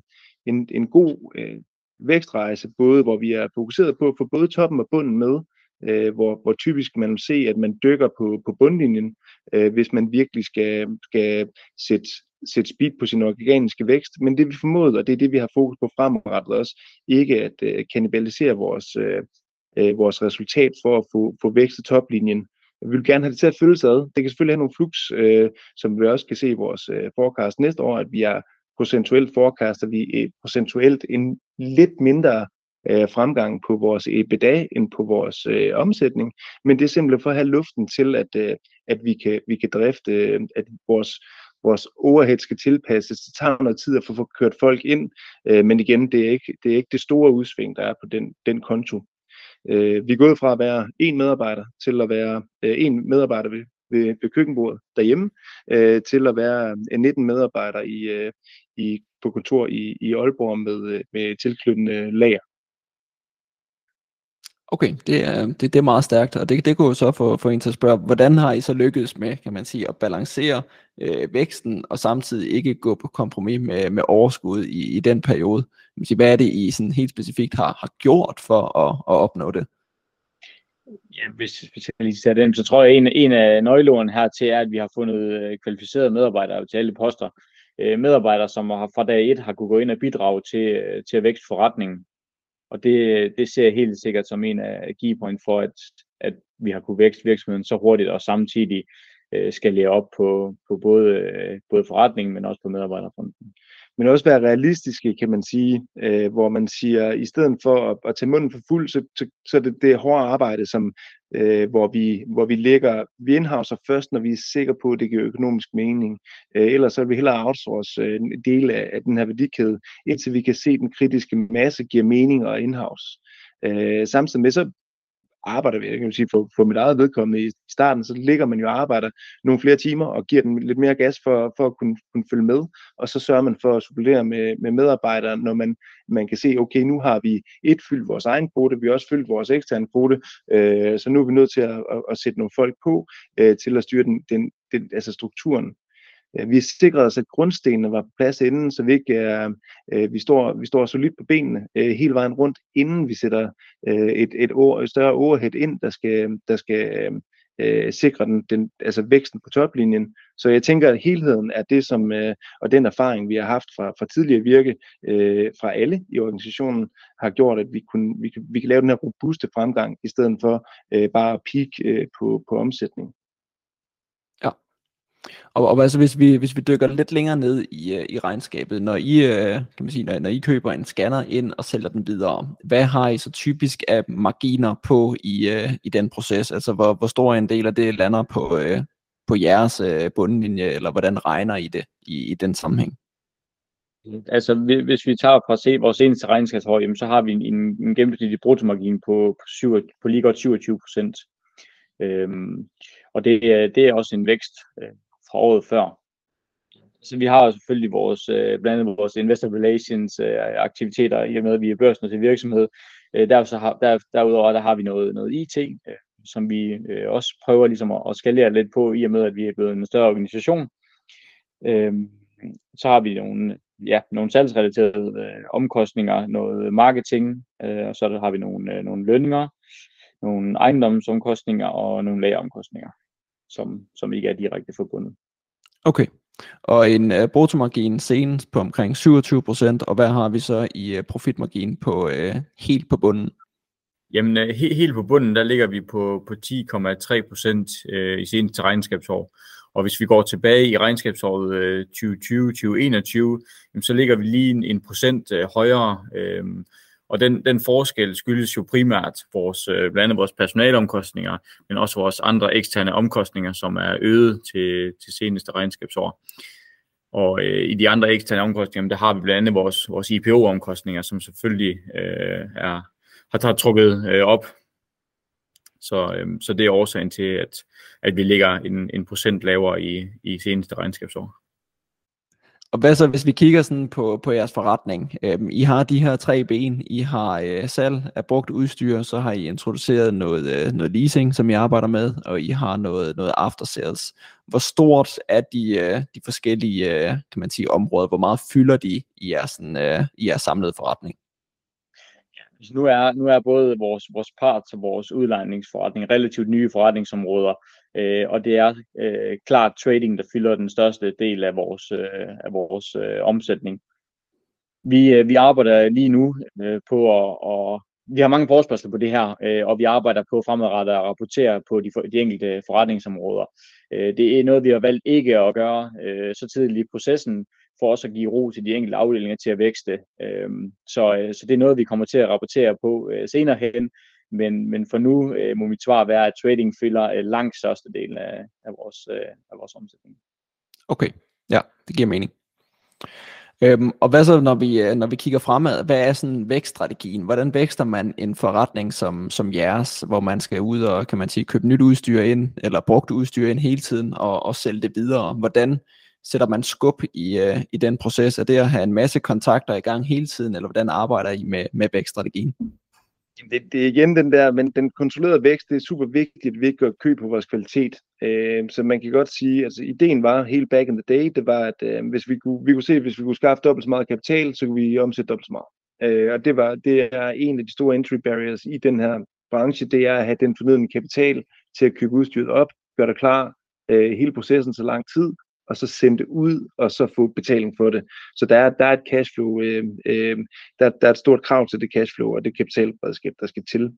en, en god øh, vækstrejse, både hvor vi er fokuseret på at få både toppen og bunden med, øh, hvor, hvor typisk man se, at man dykker på, på bundlinjen, øh, hvis man virkelig skal, skal sætte, sætte speed på sin organiske vækst. Men det vi formoder, og det er det, vi har fokus på fremadrettet også, ikke at øh, kanibalisere vores, øh, øh vores resultat for at få, få vækstet toplinjen, vi vil gerne have det til at følge ad. Det kan selvfølgelig have nogle flux, øh, som vi også kan se i vores øh, forecast næste år, at vi er procentuelt forecaster vi øh, procentuelt en lidt mindre øh, fremgang på vores EBITDA end på vores øh, omsætning, men det er simpelthen for at have luften til, at, øh, at vi, kan, vi kan drifte, øh, at vores, vores overhead skal tilpasses. Det tager noget tid at få, få kørt folk ind, øh, men igen, det er, ikke, det er ikke det store udsving, der er på den, den konto. Øh, vi er gået fra at være en medarbejder til at være øh, en medarbejder ved, ved, ved køkkenbordet derhjemme, øh, til at være øh, en 19 medarbejdere i, øh, i, på kontor i, i Aalborg med, øh, med tilknyttende lager. Okay, det er, det, det er meget stærkt, og det, det kunne jo så få, få en til at spørge, hvordan har I så lykkedes med, kan man sige, at balancere øh, væksten, og samtidig ikke gå på kompromis med, med overskud i, i den periode? Hvad er det, I sådan helt specifikt har, har gjort for at, at opnå det? Ja, hvis, hvis jeg lige tager den, så tror jeg, at en, en af nøgleordene her til er, at vi har fundet øh, kvalificerede medarbejdere til alle poster. Øh, medarbejdere, som har, fra dag et har kunne gå ind og bidrage til, øh, til at vækste forretningen. Og det, det ser jeg helt sikkert som en af keypoint for, at, at vi har kunne vækste virksomheden så hurtigt og samtidig øh, skal lære op på, på både, øh, både forretningen, men også på medarbejderfronten men også være realistiske, kan man sige, øh, hvor man siger, i stedet for at, at tage munden for fuld, så, så, så det, det hårde arbejde, som, øh, hvor, vi, hvor vi lægger, vi indhauser først, når vi er sikre på, at det giver økonomisk mening. Øh, ellers så vil vi hellere outsource øh, en del af, af den her værdikæde, indtil vi kan se, at den kritiske masse giver mening og indhavs. Øh, samtidig med, så arbejder ved. Jeg kan sige, for, for mit eget vedkommende i starten, så ligger man jo og arbejder nogle flere timer og giver den lidt mere gas for, for at kunne, kunne følge med, og så sørger man for at supplere med, med medarbejdere, når man, man kan se, okay, nu har vi et fyldt vores egen kvote, vi har også fyldt vores eksterne kvote, øh, så nu er vi nødt til at, at, at sætte nogle folk på øh, til at styre den, den, den, altså strukturen Øh, vi sikrede os, at grundstenene var på plads inden, så vi ikke er, øh, vi, står, vi står solidt på benene øh, hele vejen rundt, inden vi sætter øh, et, et, et større overhead ind, der skal, der skal øh, øh, sikre den, den, altså væksten på toplinjen. Så jeg tænker, at helheden er det, som, øh, og den erfaring, vi har haft fra, fra tidligere virke øh, fra alle i organisationen, har gjort, at vi, kunne, vi, kan, vi kan lave den her robuste fremgang, i stedet for øh, bare at peak øh, på, på omsætning. Og, og altså, hvis vi, hvis vi dykker lidt længere ned i, øh, i regnskabet, når I, øh, kan man sige, når, når I køber en scanner ind og sælger den videre, hvad har I så typisk af marginer på i, øh, i den proces? Altså, hvor, hvor stor en del af det lander på, på jeres bundlinje, eller hvordan regner I det i, i den sammenhæng? Altså, hvis vi tager fra se, vores eneste regnskabsår, jamen, så har vi en, en, en gennemsnitlig bruttomargin på, på, 7, på lige godt 27 procent. Øhm, og det, det er også en vækst fra året før. Så vi har selvfølgelig vores, øh, blandt andet vores investor relations øh, aktiviteter, i og med at vi er børsen til virksomhed. Øh, der, så har, der, derudover der har vi noget, noget IT, som vi også prøver ligesom at, at skalere lidt på, i og med, at vi er blevet en større organisation. Øhm, så har vi nogle, ja, nogle salgsrelaterede omkostninger, noget marketing, og så har vi nogle, nogle lønninger, nogle ejendomsomkostninger og nogle lageromkostninger, som, som ikke er direkte forbundet. Okay, og en uh, bruttomargin senest på omkring 27%, og hvad har vi så i uh, profitmargin på uh, helt på bunden? Jamen, uh, he- helt på bunden, der ligger vi på, på 10,3% uh, i seneste regnskabsår. Og hvis vi går tilbage i regnskabsåret øh, 2020-2021, så ligger vi lige en, en procent højere. Og den, den forskel skyldes jo primært vores, øh, blandt andet vores personalomkostninger, men også vores andre eksterne omkostninger, som er øget til, til seneste regnskabsår. Og øh, i de andre eksterne omkostninger, der har vi blandt andet vores, vores IPO-omkostninger, som selvfølgelig øh, er, har, har trukket øh, op så, øh, så det er årsagen til, at, at vi ligger en, en procent lavere i, i seneste regnskabsår. Og hvad så, hvis vi kigger sådan på, på jeres forretning? Øhm, I har de her tre ben. I har øh, salg af brugt udstyr, så har I introduceret noget, øh, noget leasing, som I arbejder med, og I har noget, noget after sales. Hvor stort er de, øh, de forskellige øh, kan man sige, områder? Hvor meget fylder de i jeres, sådan, øh, i jeres samlede forretning? Nu er, nu er både vores, vores parts og vores udlejningsforretning relativt nye forretningsområder, øh, og det er øh, klart trading, der fylder den største del af vores, øh, af vores øh, omsætning. Vi, øh, vi arbejder lige nu øh, på at, og vi har mange forspørgsler på det her, øh, og vi arbejder på fremadrettet at rapportere på de, de enkelte forretningsområder. Øh, det er noget, vi har valgt ikke at gøre øh, så tidligt i processen, for også at give ro til de enkelte afdelinger til at vækste. Øh, så, øh, så det er noget, vi kommer til at rapportere på øh, senere hen, men, men for nu øh, må mit svar være, at trading fylder øh, langt største del af, af, vores, øh, af vores omsætning. Okay, ja, det giver mening. Øhm, og hvad så, når vi, øh, når vi kigger fremad, hvad er sådan vækststrategien? Hvordan vækster man en forretning som, som jeres, hvor man skal ud og, kan man sige, købe nyt udstyr ind, eller brugt udstyr ind hele tiden, og, og sælge det videre? Hvordan, sætter man skub i, øh, i den proces? Er det at have en masse kontakter i gang hele tiden, eller hvordan arbejder I med, med vækststrategien? Det, det er igen den der, men den kontrollerede vækst, det er super vigtigt, at vi ikke gør køb på vores kvalitet. Øh, så man kan godt sige, altså ideen var helt back in the day, det var, at øh, hvis vi kunne, vi kunne se, at hvis vi kunne skaffe dobbelt så meget kapital, så kunne vi omsætte dobbelt så meget. Øh, og det, var, det er en af de store entry barriers i den her branche, det er at have den fornødende kapital til at købe udstyret op, gøre det klar, øh, hele processen så lang tid, og så sende det ud, og så få betaling for det. Så der er, der er et cashflow, øh, øh, der, der er et stort krav til det cashflow, og det kapitalberedskab, der skal til.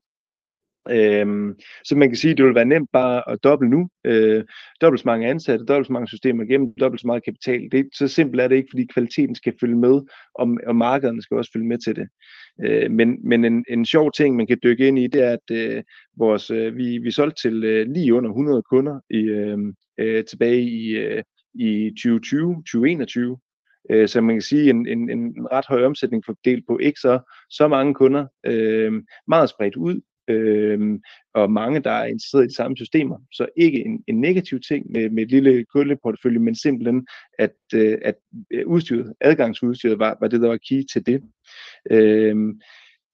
Øhm, så man kan sige, at det vil være nemt bare at doble nu. Øh, dobbelt så mange ansatte, dobbelt så mange systemer igennem, dobbelt så meget kapital. Det, så simpelt er det ikke, fordi kvaliteten skal følge med, og, og markederne skal også følge med til det. Øh, men men en, en sjov ting, man kan dykke ind i, det er, at øh, vores, øh, vi, vi solgte til øh, lige under 100 kunder i, øh, øh, tilbage i, øh, i 2020-2021. Øh, så man kan sige en, en, en ret høj omsætning fordelt på ikke så, så mange kunder, øh, meget spredt ud, øh, og mange, der er interesseret i de samme systemer. Så ikke en, en negativ ting med, med et lille kundeportefølje, men simpelthen, at, øh, at øh, udstyret, adgangsudstyret var, var det, der var key til det. Øh, Øh,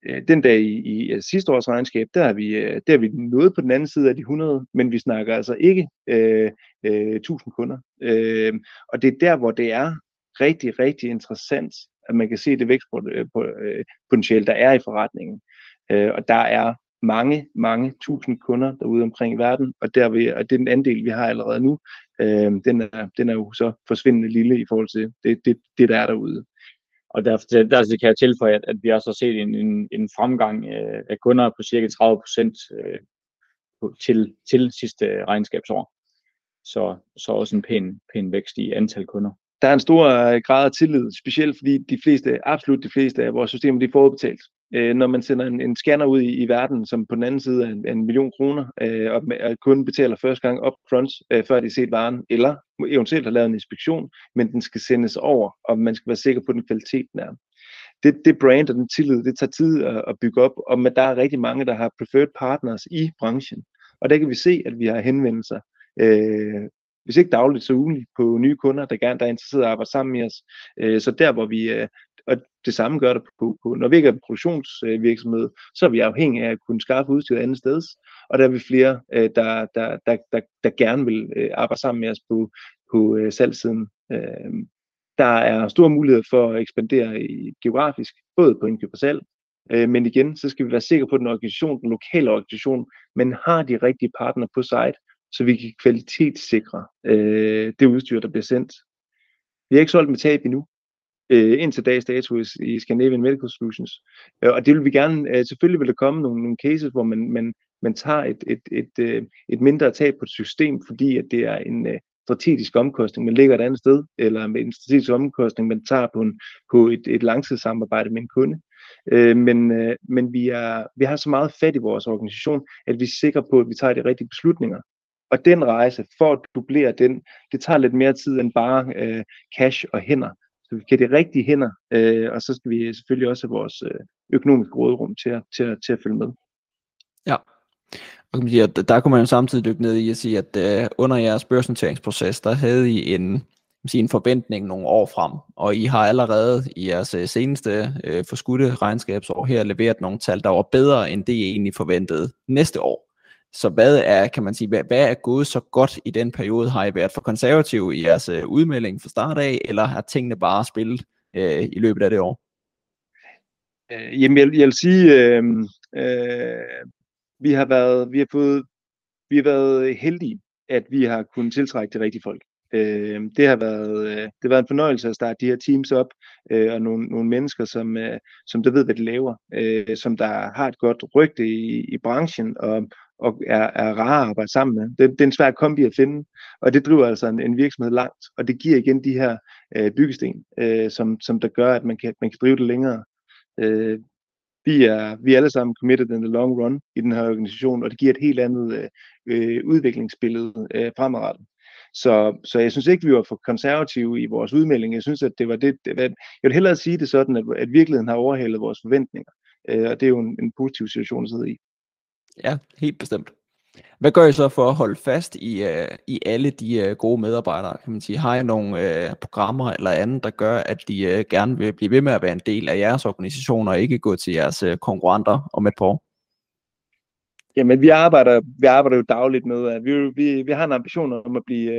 Øh, den dag i, i øh, sidste års regnskab, der er, vi, øh, der er vi nået på den anden side af de 100, men vi snakker altså ikke øh, øh, 1000 kunder. Øh, og det er der, hvor det er rigtig, rigtig interessant, at man kan se det vækstpotentiale, der er i forretningen. Øh, og der er mange, mange tusind kunder derude omkring i verden, og, der vi, og den andel, vi har allerede nu, øh, den, er, den er jo så forsvindende lille i forhold til det, det, det der er derude. Og der, der, der kan jeg tilføje, at, at vi har set en, en, en fremgang øh, af kunder på cirka 30 procent øh, til, til sidste regnskabsår. Så, så også en pæn, pæn vækst i antal kunder. Der er en stor øh, grad af tillid, specielt fordi de fleste, absolut de fleste af vores systemer, de er forudbetalt øh, når man sender en, en scanner ud i, i verden, som på den anden side er en, en million kroner, øh, og, og kunden betaler første gang up front, øh, før de har set varen, eller eventuelt har lavet en inspektion, men den skal sendes over, og man skal være sikker på, at den kvalitet den er. Det, det brand og den tillid, det tager tid at, at bygge op, og med, der er rigtig mange, der har preferred partners i branchen. Og der kan vi se, at vi har henvendelser, øh, hvis ikke dagligt, så ugenligt på nye kunder, der gerne der er interesseret i at arbejde sammen med os. Øh, så der, hvor vi, øh, Og det samme gør det på, på når vi ikke er en produktionsvirksomhed, så er vi afhængige af at kunne skaffe udstyr andet sted, og der er vi flere, øh, der, der, der, der, der gerne vil arbejde sammen med os på, på salgsiden. der er store muligheder for at ekspandere i, geografisk, både på indkøb og salg, men igen, så skal vi være sikre på, at den organisation, den lokale organisation, men har de rigtige partner på site, så vi kan kvalitetssikre øh, det udstyr, der bliver sendt. Vi har ikke solgt med tab endnu, øh, indtil dags dato i Scandinavian Medical Solutions. Øh, og det vil vi gerne, øh, selvfølgelig vil der komme nogle, nogle cases, hvor man, man, man tager et, et, et, et, øh, et mindre tab på et system, fordi at det er en øh, strategisk omkostning, man ligger et andet sted, eller med en strategisk omkostning, man tager på, en, på et, et langtidssamarbejde med en kunde. Øh, men øh, men vi, er, vi har så meget fat i vores organisation, at vi er sikre på, at vi tager de rigtige beslutninger. Og den rejse, for at dublere den, det tager lidt mere tid end bare øh, cash og hænder. Så vi kan det rigtige hænder, øh, og så skal vi selvfølgelig også have vores øh, økonomiske råderum til at, til, at, til at følge med. Ja, og kan sige, at der kunne man jo samtidig dykke ned i at sige, at øh, under jeres børsnoteringsproces, der havde I en, sige, en forventning nogle år frem, og I har allerede i jeres øh, seneste øh, forskudte regnskabsår her leveret nogle tal, der var bedre end det I egentlig forventede næste år. Så hvad er, kan man sige, hvad, hvad er gået så godt i den periode? Har I været for konservativ i jeres øh, udmelding fra start af, eller har tingene bare spillet øh, i løbet af det år? Øh, jamen, jeg, jeg vil sige, øh, øh, vi har været, vi har fået, vi har været heldige, at vi har kunnet tiltrække de rigtige folk. Øh, det har været øh, det har været en fornøjelse at starte de her teams op øh, og nogle, nogle mennesker som øh, som der ved hvad de laver, øh, som der har et godt rygte i, i branchen og og er, er rare at arbejde sammen med. Det, det er en svær kombi at finde, og det driver altså en, en virksomhed langt, og det giver igen de her øh, byggesten, øh, som, som der gør, at man kan, man kan drive det længere. Øh, vi er, vi er alle sammen committed in the long run i den her organisation, og det giver et helt andet øh, øh udviklingsbillede øh, fremadrettet. Så, så jeg synes ikke, vi var for konservative i vores udmelding. Jeg synes, at det var det, det jeg vil hellere sige det sådan, at, at virkeligheden har overhalet vores forventninger. Øh, og det er jo en, en positiv situation at sidde i. Ja, helt bestemt. Hvad gør I så for at holde fast i, uh, i alle de uh, gode medarbejdere? Kan man sige, har I nogle uh, programmer eller andet, der gør, at de uh, gerne vil blive ved med at være en del af jeres organisation og ikke gå til jeres uh, konkurrenter om et par år? Jamen, vi arbejder, vi arbejder jo dagligt med, at vi, vi, vi har en ambition om at blive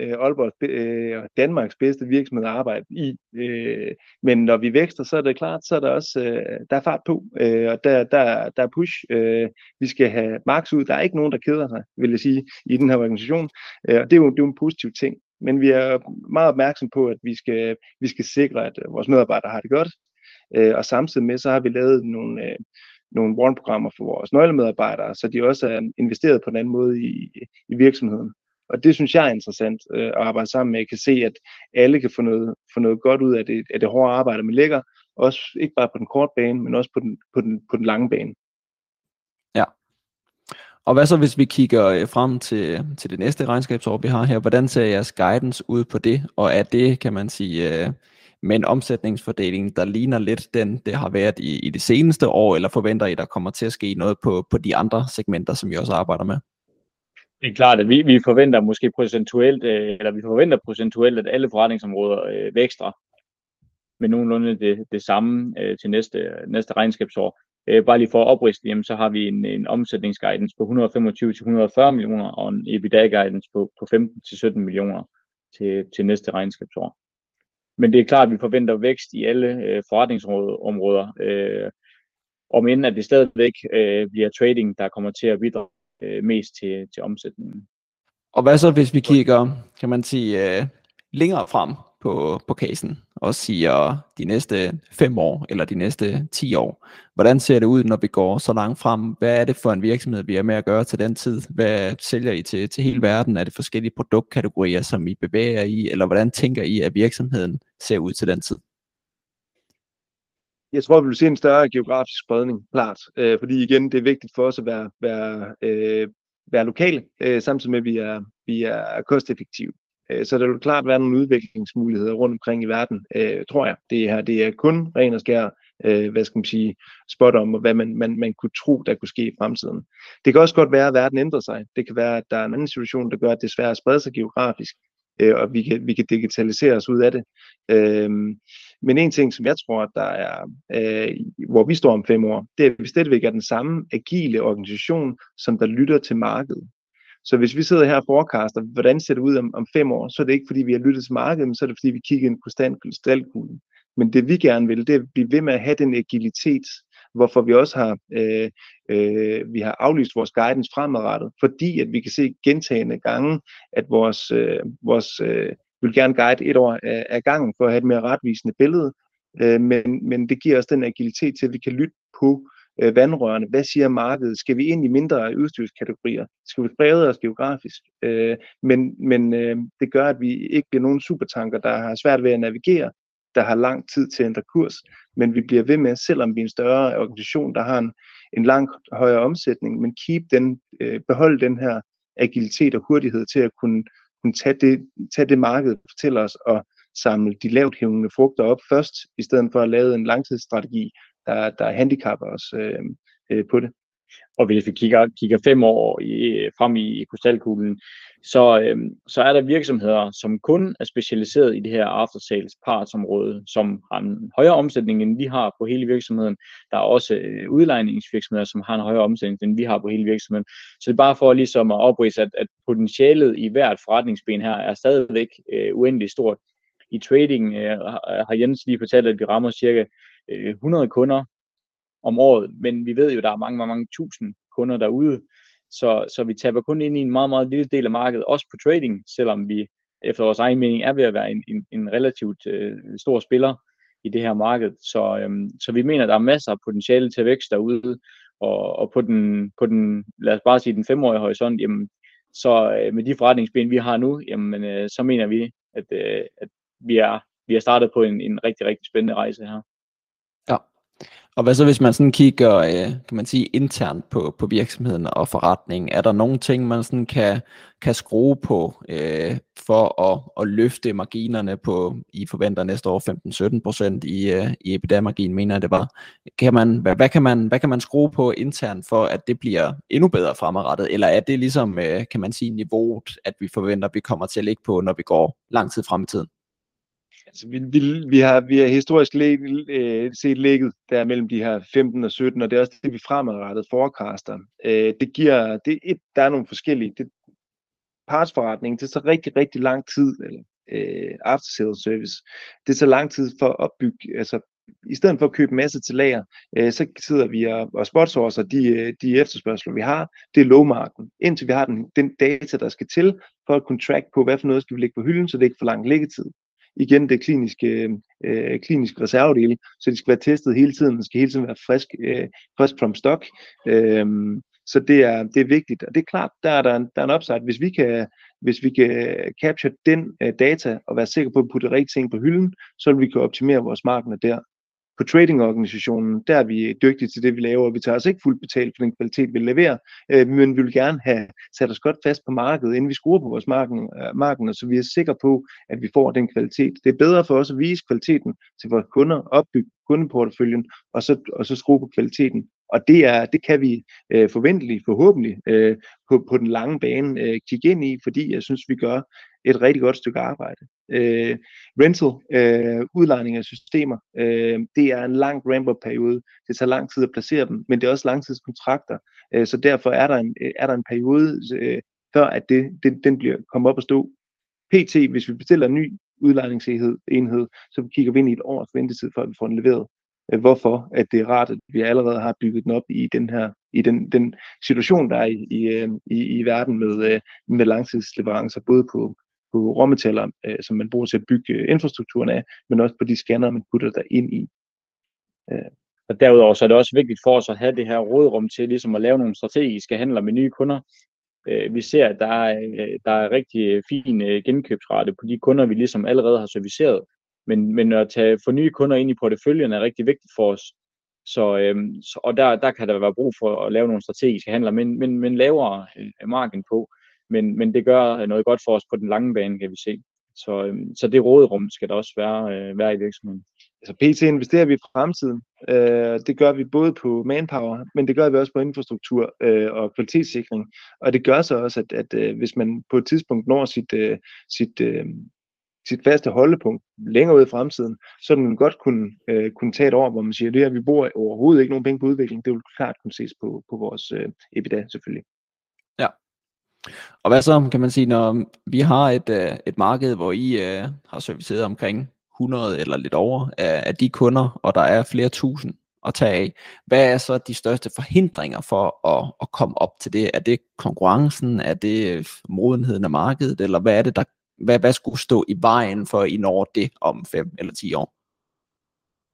øh, Aalborg, øh, øh Danmarks bedste virksomhed at arbejde i. Øh, men når vi vækster, så er det klart, så er der også øh, der er fart på, øh, og der, der, der er push. Øh, vi skal have max ud. Der er ikke nogen, der keder sig, vil jeg sige, i den her organisation. Øh, og det er, jo, det er jo en positiv ting. Men vi er meget opmærksom på, at vi skal, vi skal sikre, at vores medarbejdere har det godt. Øh, og samtidig med, så har vi lavet nogle... Øh, nogle warn-programmer for vores nøglemedarbejdere, så de også er investeret på en anden måde i, i virksomheden. Og det synes jeg er interessant øh, at arbejde sammen med. Jeg kan se, at alle kan få noget, få noget godt ud af det, af det hårde arbejde, man lægger. Også ikke bare på den korte bane, men også på den, på den, på den lange bane. Ja. Og hvad så, hvis vi kigger øh, frem til, til det næste regnskabsår, vi har her? Hvordan ser jeres guidance ud på det? Og er det, kan man sige, øh, med en omsætningsfordeling, der ligner lidt den, det har været i, i det seneste år, eller forventer I, der kommer til at ske noget på, på de andre segmenter, som I også arbejder med? Det er klart, at vi, vi forventer måske procentuelt, øh, eller vi forventer procentuelt, at alle forretningsområder øh, vækster med nogenlunde det, det samme øh, til næste, næste regnskabsår. Øh, bare lige for at opriste, jamen, så har vi en, en omsætningsguidance på 125-140 millioner og en EBITDA-guidance på, på 15-17 millioner til, til næste regnskabsår. Men det er klart, at vi forventer vækst i alle øh, forretningsområder. Øh, om inden at det stadigvæk øh, bliver trading, der kommer til at bidrage øh, mest til, til omsætningen. Og hvad så, hvis vi kigger, kan man sige, øh, længere frem på, på casen, og siger de næste fem år, eller de næste 10 år. Hvordan ser det ud, når vi går så langt frem? Hvad er det for en virksomhed, vi er med at gøre til den tid? Hvad sælger I til, til hele verden? Er det forskellige produktkategorier, som I bevæger i? Eller hvordan tænker I, at virksomheden ser ud til den tid? Jeg tror, vi vil se en større geografisk spredning, klart. Øh, fordi igen, det er vigtigt for os at være, være, øh, være lokale, øh, samtidig med, at vi er, vi er kosteffektive. Øh, så der vil klart være nogle udviklingsmuligheder rundt omkring i verden, øh, tror jeg. Det her det er kun ren og skær, øh, hvad skal man sige, spot om, hvad man, man, man kunne tro, der kunne ske i fremtiden. Det kan også godt være, at verden ændrer sig. Det kan være, at der er en anden situation, der gør, at det er svært at sprede sig geografisk. øh, og vi kan, vi kan digitalisere os ud af det. Øh, men en ting, som jeg tror, at der er, øh, hvor vi står om fem år, det er, at vi stadigvæk er den samme agile organisation, som der lytter til markedet. Så hvis vi sidder her og forecaster, hvordan ser det ud om, om fem år, så er det ikke, fordi vi har lyttet til markedet, men så er det, fordi vi kigger ind på krystalkuglen. Men det vi gerne vil, det er at blive ved med at have den agilitet, hvorfor vi også har, øh, øh, vi har aflyst vores guidance fremadrettet, fordi at vi kan se gentagende gange, at vores, øh, vores øh, vil gerne guide et år af, af gangen for at have et mere retvisende billede, øh, men, men det giver os den agilitet til, at vi kan lytte på øh, vandrørene. Hvad siger markedet? Skal vi ind i mindre udstyrskategorier? Skal vi brede os geografisk? Øh, men men øh, det gør, at vi ikke bliver nogen supertanker, der har svært ved at navigere, der har lang tid til at ændre kurs, men vi bliver ved med, selvom vi er en større organisation, der har en, en langt højere omsætning, men keep den, øh, beholde den her agilitet og hurtighed til at kunne, kunne tage, det, tage det marked, fortæller os, og samle de lavt hævende frugter op først, i stedet for at lave en langtidsstrategi, der, der handicapper os øh, øh, på det. Og hvis vi kigger, kigger fem år i, frem i krystalkuglen, så, øhm, så er der virksomheder, som kun er specialiseret i det her after sales partsområde, som har en højere omsætning, end vi har på hele virksomheden. Der er også øh, udlejningsvirksomheder, som har en højere omsætning, end vi har på hele virksomheden. Så det er bare for ligesom at oprise, at, at potentialet i hvert forretningsben her er stadigvæk øh, uendelig stort. I trading øh, har Jens lige fortalt, at vi rammer cirka Øh, 100 kunder om året, men vi ved jo, at der er mange, mange, mange tusind kunder derude, så, så vi taber kun ind i en meget, meget lille del af markedet, også på trading, selvom vi efter vores egen mening er ved at være en, en, en relativt øh, stor spiller i det her marked. Så, øhm, så vi mener, at der er masser af potentiale til vækst derude, og, og på, den, på den, lad os bare sige, den femårige horisont, jamen, så øh, med de forretningsben, vi har nu, jamen, øh, så mener vi, at, øh, at vi, er, vi er startet på en, en rigtig, rigtig spændende rejse her. Og hvad så hvis man sådan kigger, øh, kan man sige, internt på, på virksomheden og forretningen? Er der nogle ting, man sådan kan, kan skrue på øh, for at, at løfte marginerne på, I forventer næste år 15-17% i, øh, i EBITDA-margin, mener jeg det var. Kan man, hvad, hvad, kan man, hvad kan man skrue på internt for, at det bliver endnu bedre fremadrettet? Eller er det ligesom, øh, kan man sige, niveauet, at vi forventer, at vi kommer til at ligge på, når vi går lang tid frem i tiden? Altså, vi, vi, vi, har, vi har historisk læg, øh, set ligget der mellem de her 15 og 17, og det er også det, vi fremadrettet forecaster. Øh, det giver, det, et, der er nogle forskellige, det, partsforretning, det er så rigtig, rigtig lang tid, eller øh, after sales service, det er så lang tid for at opbygge, altså i stedet for at købe masse til lager, øh, så sidder vi og, og spotsourcer de, øh, de efterspørgsler, vi har. Det er lowmarken. Indtil vi har den, den data, der skal til, for at contract på, hvad for noget skal vi lægge på hylden, så det ikke for lang liggetid igen det kliniske, øh, kliniske reservedele, så de skal være testet hele tiden, de skal hele tiden være frisk, øh, frisk from stock. Øh, så det er, det er vigtigt, og det er klart, der er der en, der er en upside. Hvis vi kan, hvis vi kan capture den øh, data og være sikre på at putte rigtig ting på hylden, så vil vi kunne optimere vores markeder der på tradingorganisationen, der er vi dygtige til det, vi laver, og vi tager os ikke fuldt betalt for den kvalitet, vi leverer, øh, men vi vil gerne have sat os godt fast på markedet, inden vi skruer på vores marken, øh, marken, så vi er sikre på, at vi får den kvalitet. Det er bedre for os at vise kvaliteten til vores kunder, opbygge kundeporteføljen, og så, og så skrue på kvaliteten. Og det, er, det kan vi øh, forventeligt, forhåbentlig, øh, på, på den lange bane øh, kigge ind i, fordi jeg synes, vi gør et rigtig godt stykke arbejde. Øh, rental, øh, udlejning af systemer, øh, det er en lang ramp-up-periode. Det tager lang tid at placere dem, men det er også langtidskontrakter. Øh, så derfor er der en, øh, er der en periode, øh, før at det, det, den bliver kommet op at stå. PT, hvis vi bestiller en ny udlejningsenhed, enhed, så kigger vi ind i et års ventetid, før vi får den leveret. Øh, hvorfor at det er rart, at vi allerede har bygget den op i den her i den, den situation, der er i, i, øh, i, i verden med, øh, med langtidsleverancer, både på, på råmetaller, øh, som man bruger til at bygge øh, infrastrukturen af, men også på de scanner, man putter der ind i. Øh. Og derudover så er det også vigtigt for os at have det her rådrum til ligesom at lave nogle strategiske handler med nye kunder. Øh, vi ser, at der er, øh, der er rigtig øh, fin genkøbsrate på de kunder, vi ligesom allerede har serviceret. Men, men at tage, få nye kunder ind i porteføljen er rigtig vigtigt for os. Så, øhm, så, og der, der kan der være brug for at lave nogle strategiske handler, men, men, men lavere øh, marken på. Men, men det gør noget godt for os på den lange bane, kan vi se. Så, øhm, så det råderum skal der også være, øh, være i virksomheden. Altså PT investerer vi i fremtiden. Øh, det gør vi både på manpower, men det gør vi også på infrastruktur øh, og kvalitetssikring. Og det gør så også, at, at øh, hvis man på et tidspunkt når sit, øh, sit, øh, sit faste holdepunkt længere ud i fremtiden, så vil man godt kunne, øh, kunne tage et år, hvor man siger, at det her, vi bruger overhovedet ikke nogen penge på udvikling. Det vil klart kunne ses på, på vores øh, EBITDA selvfølgelig. Ja. Og hvad så, kan man sige, når vi har et, øh, et marked, hvor I øh, har serviceret omkring 100 eller lidt over af, af de kunder, og der er flere tusind at tage af. Hvad er så de største forhindringer for at, at komme op til det? Er det konkurrencen? Er det øh, modenheden af markedet? Eller hvad er det, der hvad, hvad skulle stå i vejen for, at I når det om 5 eller 10 år?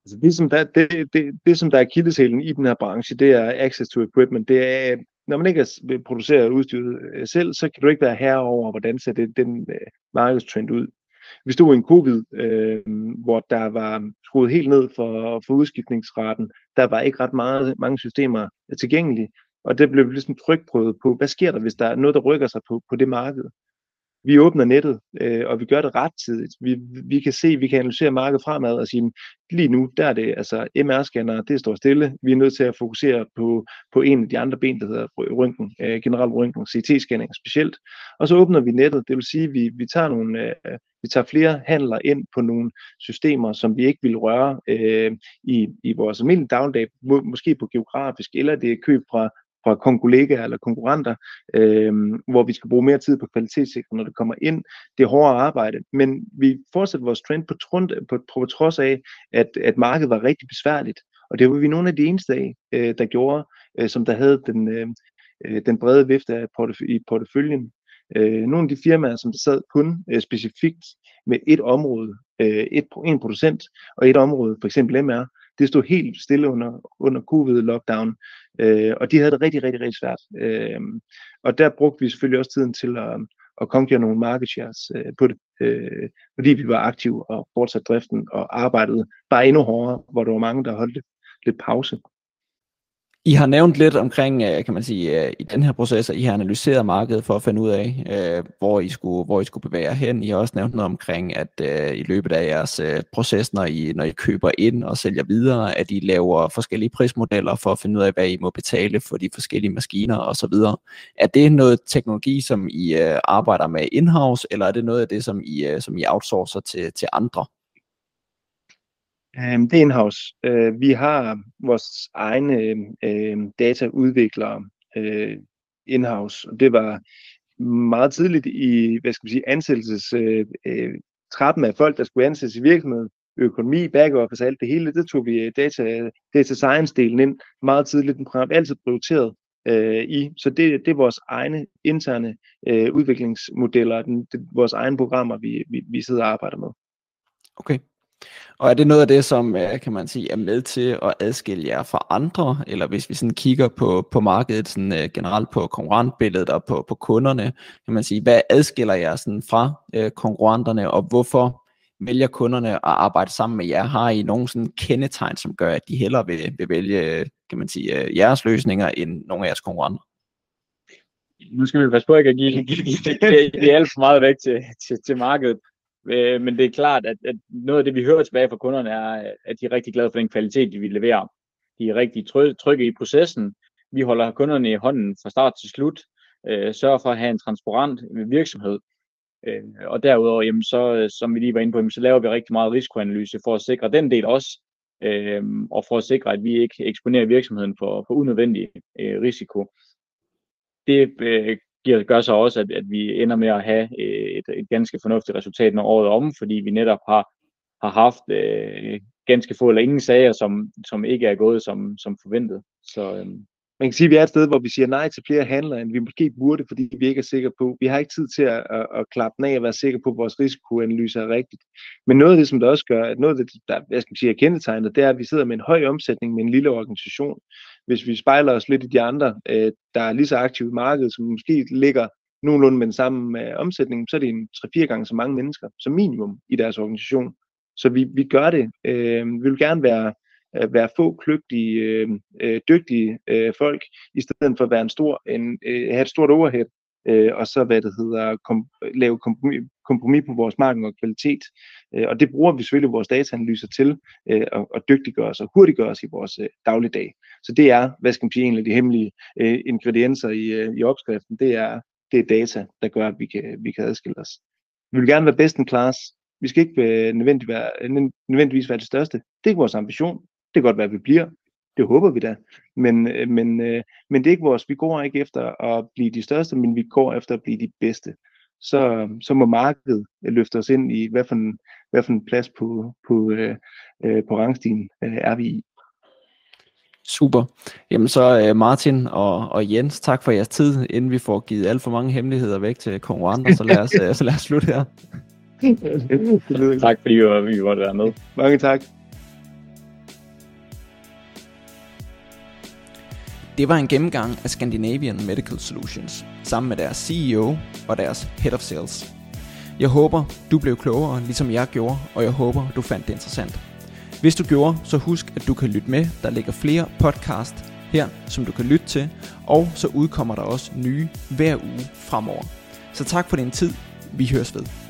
Altså det, som der, det, det, det, som der er kildeshælen i den her branche, det er access to equipment. Det er, når man ikke producerer udstyret øh, selv, så kan du ikke være herre over, hvordan ser det, den øh, markedstrend ud. Vi stod i en covid, øh, hvor der var skruet helt ned for, for udskiftningsraten. Der var ikke ret meget, mange systemer tilgængelige, og det blev ligesom trykprøvet på, hvad sker der, hvis der er noget, der rykker sig på, på det marked vi åbner nettet, øh, og vi gør det rettidigt. Vi, vi kan se, vi kan analysere markedet fremad og sige, lige nu, der er det altså MR-scanner, det står stille. Vi er nødt til at fokusere på, på en af de andre ben, der hedder røntgen, øh, generelt røntgen, CT-scanning specielt. Og så åbner vi nettet, det vil sige, vi, vi tager nogle, øh, vi tager flere handler ind på nogle systemer, som vi ikke vil røre øh, i, i vores almindelige dagligdag, må, måske på geografisk, eller det er køb fra fra kollegaer eller konkurrenter, øh, hvor vi skal bruge mere tid på kvalitetssikring, når det kommer ind. Det er hårdere arbejde, men vi fortsætter vores trend på, trund, på, på trods af, at, at markedet var rigtig besværligt. Og det var vi nogle af de eneste af, øh, der gjorde, øh, som der havde den, øh, øh den brede vifte af portef- i porteføljen. Øh, nogle af de firmaer, som der sad kun øh, specifikt med et område, øh, et, en producent og et område, for eksempel MR, det stod helt stille under, under covid-lockdown, øh, og de havde det rigtig, rigtig, rigtig svært. Øh, og der brugte vi selvfølgelig også tiden til at, at konkurrere nogle market shares øh, på det, øh, fordi vi var aktive og fortsatte driften og arbejdede bare endnu hårdere, hvor der var mange, der holdt lidt, lidt pause. I har nævnt lidt omkring, øh, kan man sige, øh, i den her proces, at I har analyseret markedet for at finde ud af, øh, hvor I skulle, hvor I skulle bevæge jer hen. I har også nævnt noget omkring, at i løbet af jeres proces, når I, når I køber ind og sælger videre, at I laver forskellige prismodeller for at finde ud af, hvad I må betale for de forskellige maskiner osv. Er det noget teknologi, som I arbejder med in-house, eller er det noget af det, som I, som I outsourcer til, til andre? Um, det er in-house. Øh, vi har vores egne uh, dataudviklere uh, in-house, og det var meget tidligt i, hvad skal man sige, ansættelses uh, uh, trappen af folk, der skulle ansættes i virksomheden, økonomi, back-office, alt det hele, det tog vi data, data science-delen ind meget tidligt. Den har altid prioriteret øh, i. Så det, det er vores egne interne øh, udviklingsmodeller, den, det, vores egne programmer, vi, vi, vi sidder og arbejder med. Okay. Og er det noget af det, som øh, kan man sige, er med til at adskille jer fra andre, eller hvis vi sådan kigger på, på markedet sådan, uh, generelt på konkurrentbilledet og på, på kunderne, kan man sige, hvad adskiller jer sådan fra uh, konkurrenterne, og hvorfor vælger kunderne at arbejde sammen med jer? Har I nogen sådan kendetegn, som gør, at de hellere vil, vil vælge, kan man sige, uh, jeres løsninger end nogle af jeres konkurrenter? Nu skal vi passe på ikke at give, *laughs* give, give, give, give alt for meget væk til, til, til markedet. Øh, men det er klart, at, at noget af det, vi hører tilbage fra kunderne, er, at de er rigtig glade for den kvalitet, de leverer. De er rigtig trygge i processen. Vi holder kunderne i hånden fra start til slut. Øh, sørger for at have en transparent øh, virksomhed. Øh, og derudover, jamen, så, øh, som vi lige var inde på, jamen, så laver vi rigtig meget risikoanalyse for at sikre den del også. Øh, og for at sikre, at vi ikke eksponerer virksomheden for, for unødvendig øh, risiko. Det øh, giver, gør så også, at, at vi ender med at have øh, et, et ganske fornuftigt resultat, når året er om, fordi vi netop har, har haft øh, ganske få eller ingen sager, som, som ikke er gået som, som forventet. Så, øh. man kan sige, at vi er et sted, hvor vi siger nej til flere handler, end vi måske burde, fordi vi ikke er sikre på. Vi har ikke tid til at, at, at klappe den af og være sikre på, at vores risikoanalyse er rigtigt. Men noget af det, som det også gør, at noget af det, der jeg skal sige, er kendetegnet, det er, at vi sidder med en høj omsætning med en lille organisation. Hvis vi spejler os lidt i de andre, øh, der er lige så aktive i markedet, som måske ligger nogenlunde med den samme øh, omsætning, så er det en 3-4 gange så mange mennesker, som minimum i deres organisation. Så vi, vi gør det. Øh, vi vil gerne være øh, være få kløgtige, øh, øh, dygtige øh, folk, i stedet for at være en stor, en, øh, have et stort overhead, øh, og så hvad det hedder, kom, lave kompromis, kompromis på vores marken og kvalitet. Øh, og det bruger vi selvfølgelig vores dataanalyser til øh, at, at dygtiggøre os og hurtiggøre os i vores øh, dagligdag. Så det er, hvad skal man sige, en af de hemmelige ingredienser i, i opskriften. Det er, det er data, der gør, at vi kan, vi kan adskille os. Vi vil gerne være best in class. Vi skal ikke nødvendigvis, være, nødvendigvis være det største. Det er ikke vores ambition. Det kan godt være, at vi bliver. Det håber vi da. Men, men, men det er ikke vores. Vi går ikke efter at blive de største, men vi går efter at blive de bedste. Så, så må markedet løfte os ind i, hvad for en, hvad for en plads på, på, øh, øh på rangstigen øh, er vi i. Super. Jamen så Martin og, og Jens, tak for jeres tid, inden vi får givet alt for mange hemmeligheder væk til konkurrenter, så lad os, så lad os slutte her. *laughs* tak fordi vi måtte være med. Mange tak. Det var en gennemgang af Scandinavian Medical Solutions, sammen med deres CEO og deres Head of Sales. Jeg håber, du blev klogere, ligesom jeg gjorde, og jeg håber, du fandt det interessant. Hvis du gjorde, så husk, at du kan lytte med. Der ligger flere podcast her, som du kan lytte til, og så udkommer der også nye hver uge fremover. Så tak for din tid. Vi høres ved.